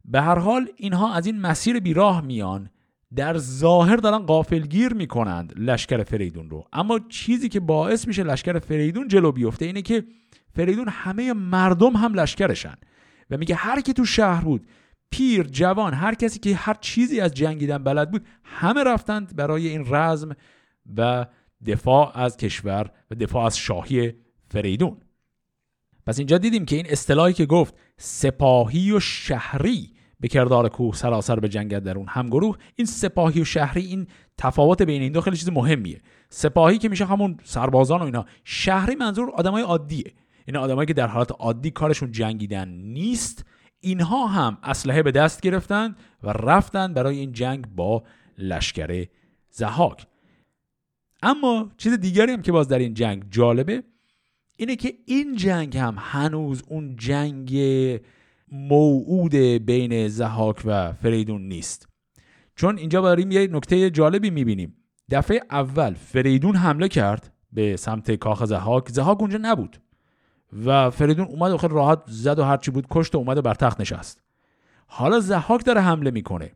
به هر حال اینها از این مسیر بیراه میان در ظاهر دارن قافلگیر می‌کنند لشکر فریدون رو. اما چیزی که باعث میشه لشکر فریدون جلو بیفته اینه که فریدون همه مردم هم لشکرشن و میگه هر کی تو شهر بود پیر جوان هر کسی که هر چیزی از جنگیدن بلد بود همه رفتند برای این رزم و دفاع از کشور و دفاع از شاهی فریدون. پس اینجا دیدیم که این اصطلاحی که گفت سپاهی و شهری به کردار کوه سراسر به جنگ در اون همگروه این سپاهی و شهری این تفاوت بین این دو خیلی چیز مهمیه. سپاهی که میشه همون سربازان و اینا شهری منظور آدمای عادیه. این آدمایی که در حالت عادی کارشون جنگیدن نیست. اینها هم اسلحه به دست گرفتن و رفتن برای این جنگ با لشکر زهاک اما چیز دیگری هم که باز در این جنگ جالبه اینه که این جنگ هم هنوز اون جنگ موعود بین زهاک و فریدون نیست. چون اینجا داریم یه نکته جالبی می‌بینیم. دفعه اول فریدون حمله کرد به سمت کاخ زهاک زهاک اونجا نبود و فریدون اومد خیلی راحت زد و هرچی بود کشت و اومد بر تخت نشست. حالا زهاک داره حمله می‌کنه.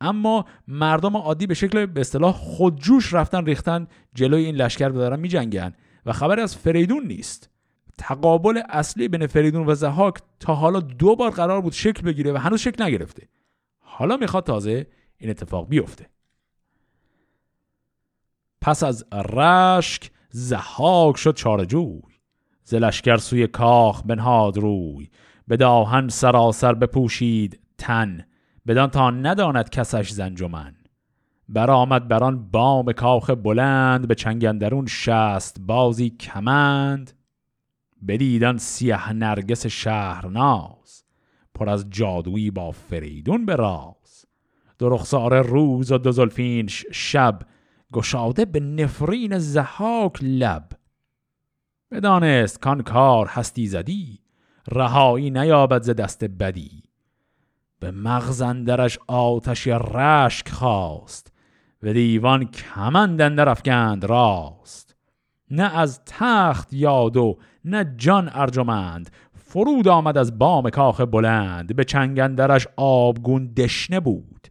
اما مردم عادی به شکل به اصطلاح خودجوش رفتن ریختن جلوی این لشکر دارن میجنگن. و خبری از فریدون نیست. تقابل اصلی بین فریدون و زهاک تا حالا دو بار قرار بود شکل بگیره و هنوز شکل نگرفته. حالا می‌خواد تازه این اتفاق بیفته. پس از رشک زهاک شد چارجوی زلشگر سوی کاخ بنهاد روی. به داهن سراسر بپوشید تن. بدان تا نداند کسش زنجمن. برآمد بران بام کاخ بلند به چنگندرون شست بازی کمند. بدیدن سیه نرگس شهرناز پر از جادویی با فریدون به راز. درخسار روز و دو شب گشاده به نفرین زهاک لب. بدانست کان کار هستی زدی رهایی نیابد ز دست بدی. به مغزندرش آتش رشک خواست و دیوان کمند اندر افکند راست. نه از تخت یاد و نه جان ارجمند. فرود آمد از بام کاخ بلند. به چنگندرش آبگون دشنه بود.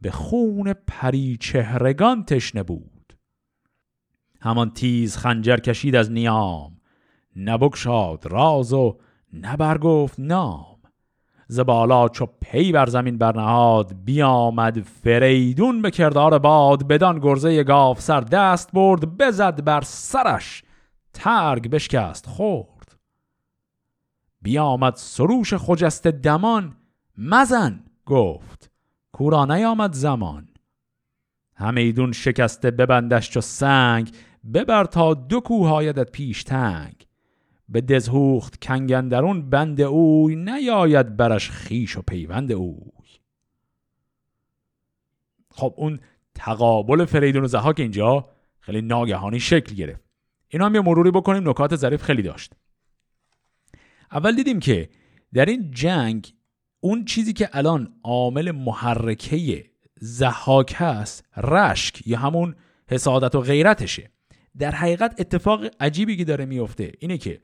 به خون پری چهرگان تشنه بود. همان تیز خنجر کشید از نیام. نبکشاد راز و نبرگفت نام. زبالا چو پی بر زمین برنهاد بیامد فریدون به کردار باد بدان گرزه گاف سر دست برد بزد بر سرش ترگ بشکست خورد. بیامد سروش خجست دمان مزن گفت. کورا نیامد زمان. همیدون شکسته ببندش چو سنگ ببر تا دو کوه پیش تنگ. به دزهوخت کنگندرون بند اوی نیاید برش خیش و پیوند اوی. خب اون تقابل فریدون و زهاک اینجا خیلی ناگهانی شکل گرفت. اینا هم یه مروری بکنیم نکات ظریف خیلی داشت. اول دیدیم که در این جنگ اون چیزی که الان عامل محرکه زهاک هست رشک یا همون حسادت و غیرتشه. در حقیقت اتفاق عجیبی که داره میفته اینه که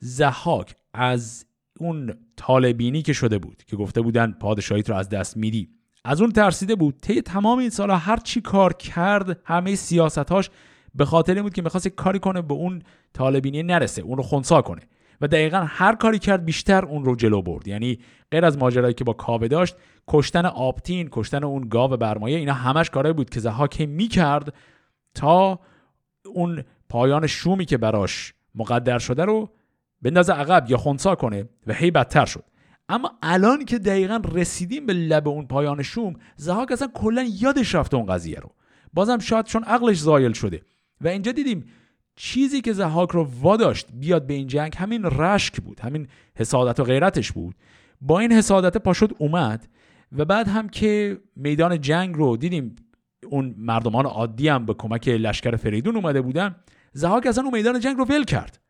زحاک از اون طالبینی که شده بود که گفته بودن پادشاهیت رو از دست میدی. از اون ترسیده بود طی تمام این سالها هر چی کار کرد همه سیاستاش به خاطر این بود که می‌خواست کاری کنه به اون طالبینی نرسه اون رو خونسا کنه. و دقیقا هر کاری کرد بیشتر اون رو جلو برد. یعنی غیر از ماجرایی که با کاوه داشت کشتن آپتین کشتن اون گاو برمایه اینا همش کارایی بود که زهاک می‌کرد تا اون پایان شومی که براش مقدر شده رو بندازه عقب یا خونسا کنه و هی بدتر شد. اما الان که دقیقا رسیدیم به لب اون پایان شوم زهاک اصلا کلا یادش رفته اون قضیه رو. بازم شاید چون عقلش زایل شده. و اینجا دیدیم چیزی که زهاک رو واداشت بیاد به این جنگ همین رشک بود همین حسادت و غیرتش بود. با این حسادت پاشد اومد و بعد هم که میدان جنگ رو دیدیم اون مردمان عادی هم به کمک لشکر فریدون اومده بودن زهاک اصلا اون میدان جنگ رو ول کرد.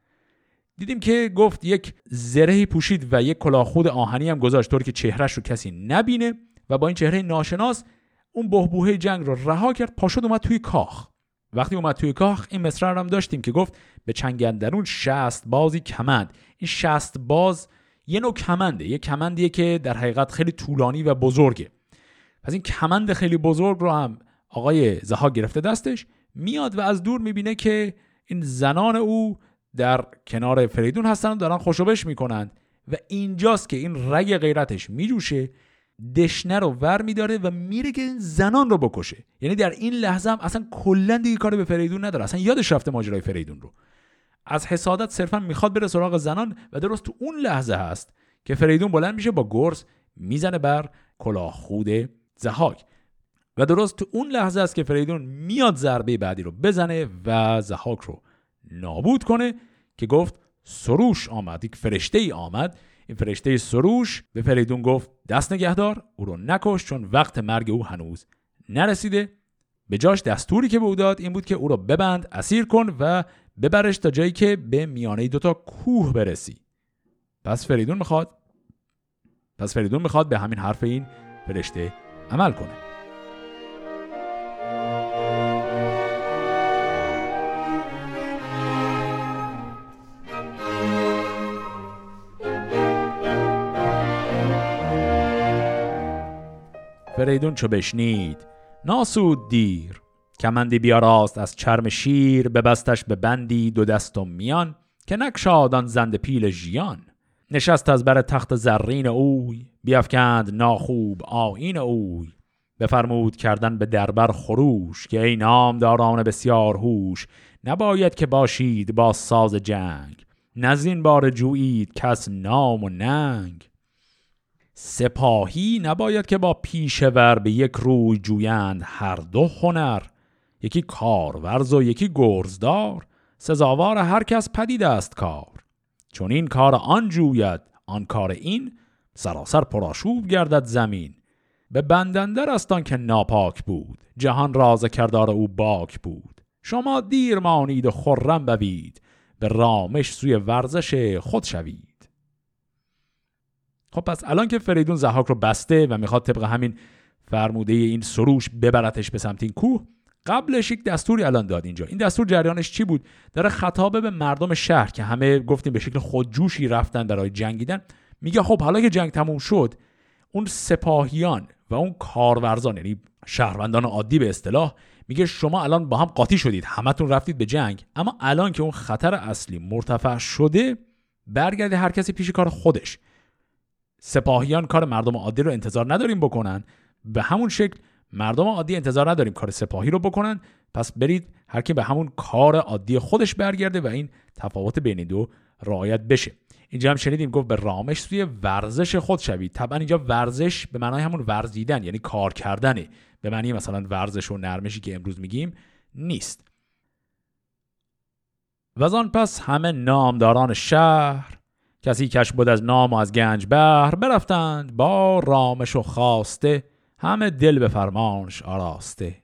دیدیم که گفت یک زرهی پوشید و یک کلاهخود آهنی هم گذاشت طور که چهرش رو کسی نبینه و با این چهره ناشناس اون بهبوهه جنگ رو رها کرد پاشد اومد توی کاخ. وقتی اومد توی کاخ این مصرع هم داشتیم که گفت به چنگندرون شست بازی کمند. این شست باز یه نوع کمنده یه کمندیه که در حقیقت خیلی طولانی و بزرگه. پس این کمند خیلی بزرگ رو هم آقای زها گرفته دستش میاد و از دور می‌بینه که این زنان او در کنار فریدون هستن و دارن خوشوبش می‌کنند و اینجاست که این رگ غیرتش میجوشه دشنه رو ور میداره و میره که زنان رو بکشه. یعنی در این لحظه هم اصلا کلا دیگه کاری به فریدون نداره. اصلا یادش رفته ماجرای فریدون رو. از حسادت صرفا می‌خواد بره سراغ زنان و درست تو اون لحظه هست که فریدون بلند میشه با گرز می‌زنه بر کلاه خود زهاک و درست تو اون لحظه است که فریدون میاد ضربه بعدی رو بزنه و زهاک رو نابود کنه که گفت سروش آمد. یک فرشته ای آمد. این فرشته سروش به فریدون گفت دست نگهدار او رو نکش چون وقت مرگ او هنوز نرسیده. به جاش دستوری که به او داد این بود که او رو ببند اسیر کن و ببرش تا جایی که به میانه دوتا کوه برسی. پس فریدون می‌خواد پس فریدون می‌خواد به همین حرف این فرشته عمل کنه. فریدون چو بشنید. ناسود دیر. کمندی بیاراست از چرم شیر ببستش به بندی دو دستم میان که نکشادان زند پیل ژیان. نشست از بر تخت زرین اوی بیافکند ناخوب آین اوی. بفرمود کردن به دربر خروش که ای نامداران بسیار هوش نباید که باشید با ساز جنگ. نزین بار جویید کس نام و ننگ. سپاهی نباید که با پیشور به یک روی جویند هر دو هنر یکی کارورز و یکی گرزدار سزاوار هر کس پدید است کار. چون این کار آن جوید آن کار این سراسر پراشوب گردد زمین. به بندندر استان که ناپاک بود جهان راز کردار او باک بود. شما دیر مانید و خرم بوید به رامش سوی ورزش خود شوید. خب پس الان که فریدون زحاک رو بسته و می‌خواد طبق همین فرموده این سروش ببرتش به سمت این کوه قبلش یک دستوری الان داد اینجا. این دستور جریانش چی بود؟ داره خطابه به مردم شهر که همه گفتیم به شکل خودجوشی رفتن برای جنگیدن. میگه خب حالا که جنگ تموم شد اون سپاهیان و اون کارورزان یعنی شهروندان عادی به اصطلاح میگه شما الان با هم قاطی شدید همتون رفتید به جنگ. اما الان که اون خطر اصلی مرتفع شده برگرده هر کسی پیش کار خودش. سپاهیان کار مردم عادی رو انتظار نداریم بکنن. به همون شکل مردم عادی انتظار نداریم کار سپاهی رو بکنن. پس برید هر کی به همون کار عادی خودش برگرده و این تفاوت بین دو رعایت بشه. اینجا هم شنیدیم گفت به رامش سوی ورزش خود شوید. طبعا اینجا ورزش به معنای همون ورزیدن یعنی کار کردنه. به معنی مثلا ورزش و نرمشی که امروز میگیم نیست. و آن پس همه نامداران شهر کسی کش بود از نام و از گنج بهر برفتند با رامش و خواسته همه دل به فرمانش آراسته.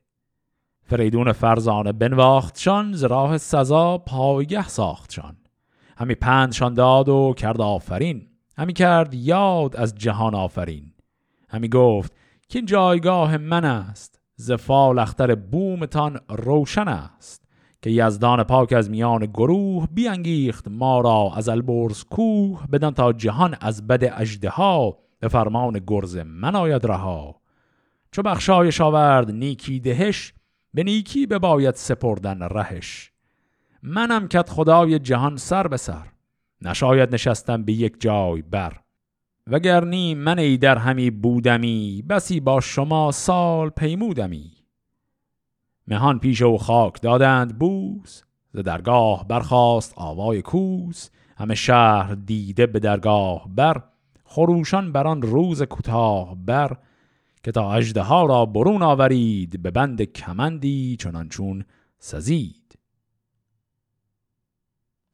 فریدون فرزانه بنواختشان ز راه سزا پایگه ساختشان. همی پندشان داد و کرد آفرین همی کرد یاد از جهان آفرین. همی گفت که جایگاه من است ز اختر بومتان روشن است. که یزدان پاک از میان گروه بیانگیخت ما را از البرز کوه بدن تا جهان از بد اجده ها به فرمان گرز من آید رها. چو بخشایش آورد نیکی دهش به نیکی بباید سپردن رهش. منم کت خدای جهان سر به سر نشاید نشستم به یک جای بر. وگرنی من ای در همی بودمی بسی با شما سال پیمودمی. مهان پیش و خاک دادند بوز ز درگاه برخاست آوای کوس. همه شهر دیده به درگاه بر. خروشان بران روز کوتاه بر که تا اجده ها را برون آورید به بند کمندی چنان چون سزید.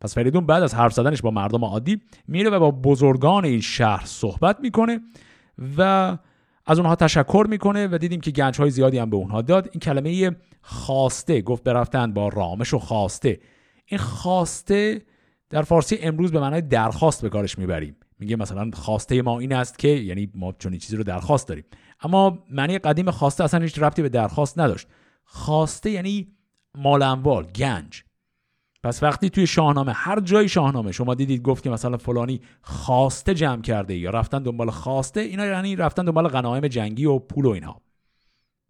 پس فریدون بعد از حرف زدنش با مردم عادی میره و با بزرگان این شهر صحبت می‌کنه و از اونها تشکر می‌کنه و دیدیم که گنج های زیادی هم به اونها داد. این کلمه خواسته گفت برفتن با رامش و خواسته این خواسته در فارسی امروز به معنای درخواست به کارش می‌بریم. میگه مثلا خواسته ما این است که یعنی ما چون چیزی رو درخواست داریم. اما معنی قدیم خواسته اصلا هیچ ربطی به درخواست نداشت. خواسته یعنی مال اموال گنج. پس وقتی توی شاهنامه هر جای شاهنامه شما دیدید گفت که مثلا فلانی خواسته جمع کرده یا رفتن دنبال خواسته اینا یعنی رفتن دنبال غنایم جنگی و پول و اینها.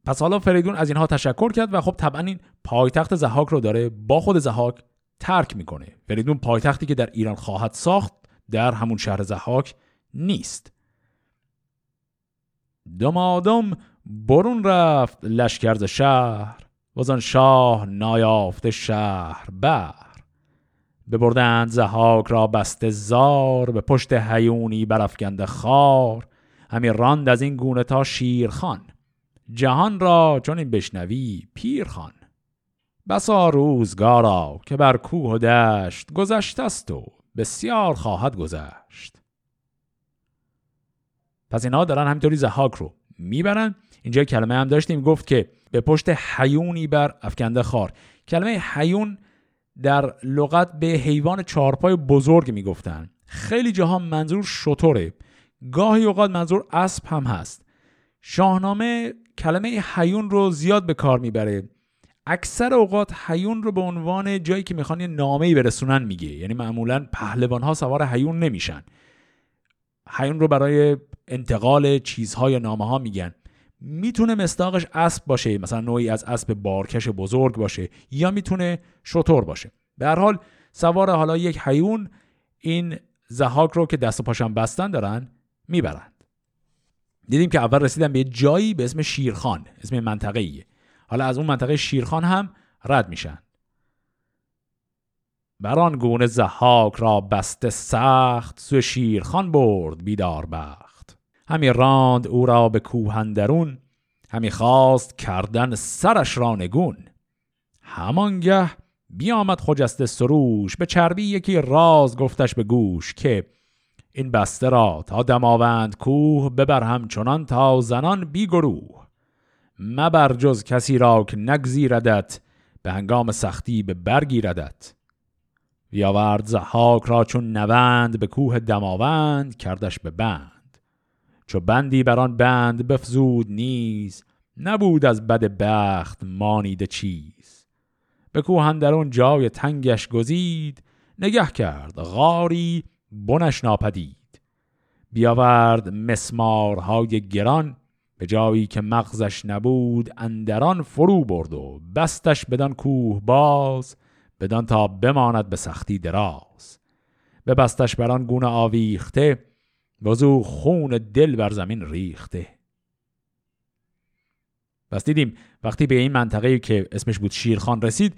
پس حالا فریدون از اینها تشکر کرد و خب طبعا این پایتخت زحاک رو داره با خود زحاک ترک می‌کنه. فریدون پایتختی که در ایران خواهد ساخت در همون شهر زحاک نیست. دمادم برون رفت لشکرز شهر. وزان شاه نایافته شهر بر. ببردند زهاک را بسته زار به پشت هیونی برافکنده خار. همی راند از این گونه تا شیرخان. جهان را چون این بشنوی پیر خان بسا روزگارا که بر کوه و دشت گذشته است و بسیار خواهد گذشت. پس اینا دارن همینطوری زهاک رو می‌برن اینجا کلمه هم داشتیم گفت که به پشت حیونی بر افکنده خار. کلمه حیون در لغت به حیوان چارپای بزرگ می‌گفتن. خیلی جاها منظور شطوره. گاهی اوقات منظور اسب هم هست. شاهنامه کلمه حیون رو زیاد به کار می‌بره. اکثر اوقات حیون رو به عنوان جایی که می‌خوان یه نامه برسونن میگه. یعنی معمولا پهلوان ها سوار حیون نمیشن. حیون رو برای انتقال چیزها یا نامه ها میگن. می‌تونه مستاقش اسب باشه مثلا نوعی از اسب بارکش بزرگ باشه یا می‌تونه شطور باشه. به هر حال سوار حالا یک حیون این زهاک رو که دست و پاشم بستن دارن می‌برند. دیدیم که اول رسیدن به جایی به اسم شیرخان اسم منطقه ایه حالا از اون منطقه شیرخان هم رد میشن. بران گونه زحاک را بسته سخت سوی شیرخان برد بیدار بخت. همی راند او را به کوهندرون همی خواست کردن سرش را نگون. همانگه بیامد خجسته سروش به چربی یکی راز گفتش به گوش که این بسته را تا دماوند کوه ببر همچنان تا زنان بی گروه. مبر جز کسی را که نگزیردت به هنگام سختی به برگیردت بیاورد زحاک را چون نوند به کوه دماوند کردش به بند. چو بندی بر آن بند بفزود نیز نبود از بد بخت مانیده چیز. به کوه جای تنگش گزید نگه کرد غاری بنش ناپدید. بیاورد مسمارهای گران به جایی که مغزش نبود اندران فرو برد و بستش بدان کوه باز بدان تا بماند به سختی دراز. به بستش بران گونه آویخته بزو خون دل بر زمین ریخته. پس دیدیم وقتی به این منطقه که اسمش بود شیرخان رسید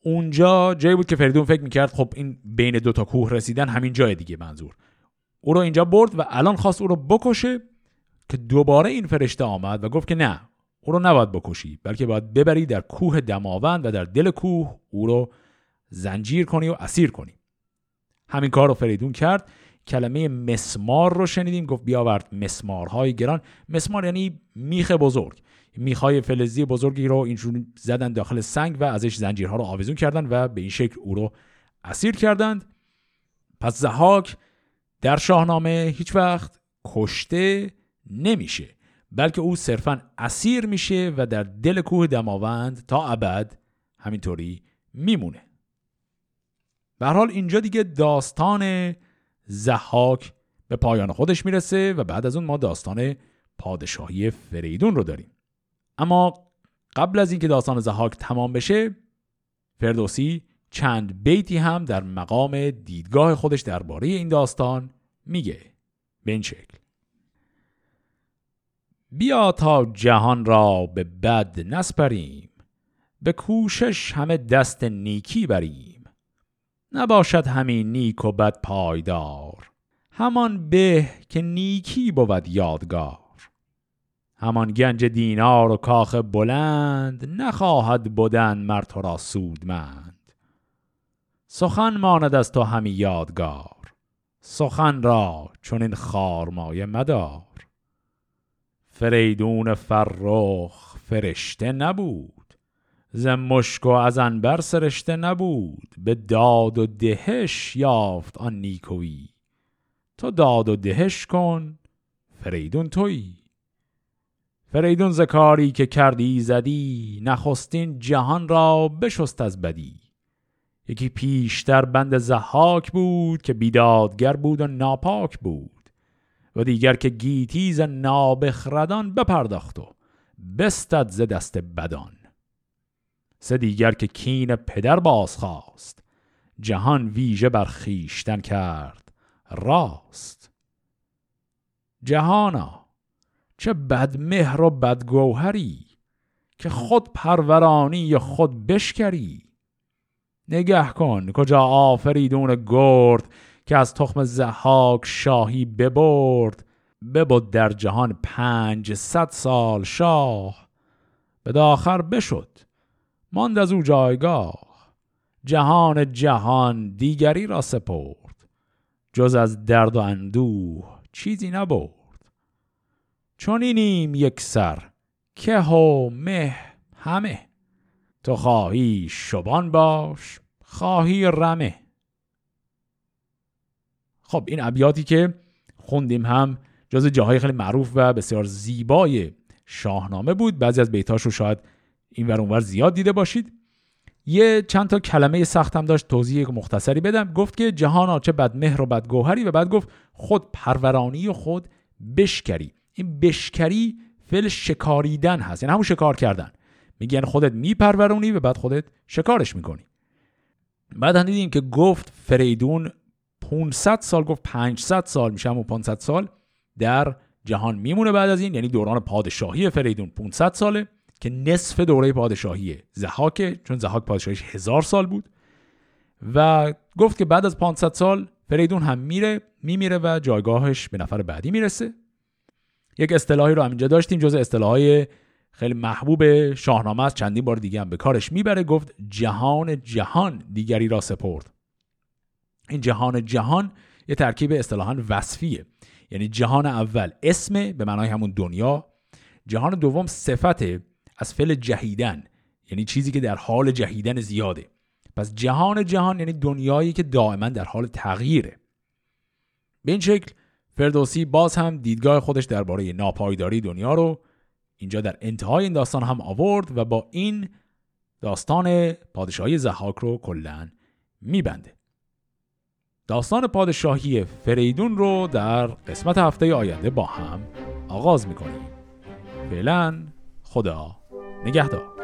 اونجا جایی بود که فریدون فکر می‌کرد خب این بین دوتا کوه رسیدن همین جای دیگه منظور. او رو اینجا برد و الان خواست او رو بکشه که دوباره این فرشته آمد و گفت که نه او رو نباید بکشی بلکه باید ببری در کوه دماوند و در دل کوه او رو زنجیر کنی و اسیر کنی. همین کار رو فریدون کرد. کلمه مسمار رو شنیدیم گفت بیاورد مسمارهای گران. مسمار یعنی میخ بزرگ. میخای فلزی بزرگی رو اینجور زدن داخل سنگ و ازش زنجیرها رو آویزون کردن و به این شکل او رو اسیر کردند. پس زهاک در شاهنامه هیچ وقت کشته نمیشه بلکه او صرفا اسیر میشه و در دل کوه دماوند تا ابد همینطوری میمونه. به حال اینجا دیگه داستان زحاک به پایان خودش می‌رسه و بعد از اون ما داستان پادشاهی فریدون رو داریم. اما قبل از اینکه داستان زحاک تمام بشه فردوسی چند بیتی هم در مقام دیدگاه خودش درباره این داستان میگه. به این شکل. بیا تا جهان را به بد نسپریم به کوشش همه دست نیکی بریم. نباشد همین نیک و بد پایدار. همان به که نیکی بود یادگار. همان گنج دینار و کاخ بلند نخواهد بودن مر تو را سودمند. سخن ماند از تو همی یادگار. سخن را چون این خارمایه مدار. فریدون فرخ فرشته نبود. ز مشک و از انبر سرشته نبود. به داد و دهش یافت آن نیکویی. تو داد و دهش کن فریدون تویی. فریدون زکاری که کردی زدی نخستین جهان را بشست از بدی. یکی پیشتر بند زحاک بود که بیدادگر بود و ناپاک بود. و دیگر که گیتیز نابخردان بپرداخت و بستد ز دست بدان. سه دیگر که کین پدر باز خواست جهان ویژه بر خیشتن کرد. راست. جهانا چه بدمهر و بدگوهری که خود پرورانی یا خود بشکری. نگه کن کجا آفریدون گرد که از تخم زحاک شاهی ببرد. ببود در جهان پنج صد سال شاه. به داخر بشد. ماند از او جایگاه. جهان جهان دیگری را سپرد. جز از درد و اندوه چیزی نبود چون اینیم یک سر که و مه همه. تو خواهی شبان باش خواهی رمه. خب این ابیاتی که خوندیم هم جز جاهای خیلی معروف و بسیار زیبای شاهنامه بود. بعضی از بیتاش رو شاید این ور زیاد دیده باشید. یه چند تا کلمه سختم داشت توضیح مختصری بدم. گفت که جهان چه بدمهر و بدگوهری و بعد گفت خود پرورانی و خود بشکری. این بشکری فعل شکاریدن هست. یعنی همون شکار کردن. میگن خودت میپرورونی و بعد خودت شکارش می‌کنی. بعد هم دیدیم که گفت فریدون 500 سال گفت 500 سال میشه همون 500 سال در جهان میمونه بعد از این. یعنی دوران پادشاهی فریدون 500 ساله. که نصف دوره پادشاهی زحاکه چون زحاک پادشاهیش هزار سال بود. و گفت که بعد از 500 سال فریدون هم میره میمیره و جایگاهش به نفر بعدی می‌رسه. یک اصطلاحی رو همینجا داشتیم جز اصطلاحهای خیلی محبوب شاهنامه است. چندین بار دیگه هم به کارش می‌بره. گفت جهان جهان دیگری را سپرد. این جهان جهان یه ترکیب اصطلاحا وصفیه. یعنی جهان اول اسم به معنای همون دنیا. جهان دوم صفت از فعل جهیدن یعنی چیزی که در حال جهیدن زیاده. پس جهان جهان یعنی دنیایی که دائما در حال تغییره. به این شکل فردوسی باز هم دیدگاه خودش درباره ناپایداری دنیا رو اینجا در انتهای این داستان هم آورد و با این داستان پادشاهی زحاک رو کلا میبنده. داستان پادشاهی فریدون رو در قسمت هفته آینده با هم آغاز می‌کنیم. فعلا خدا نگهدار.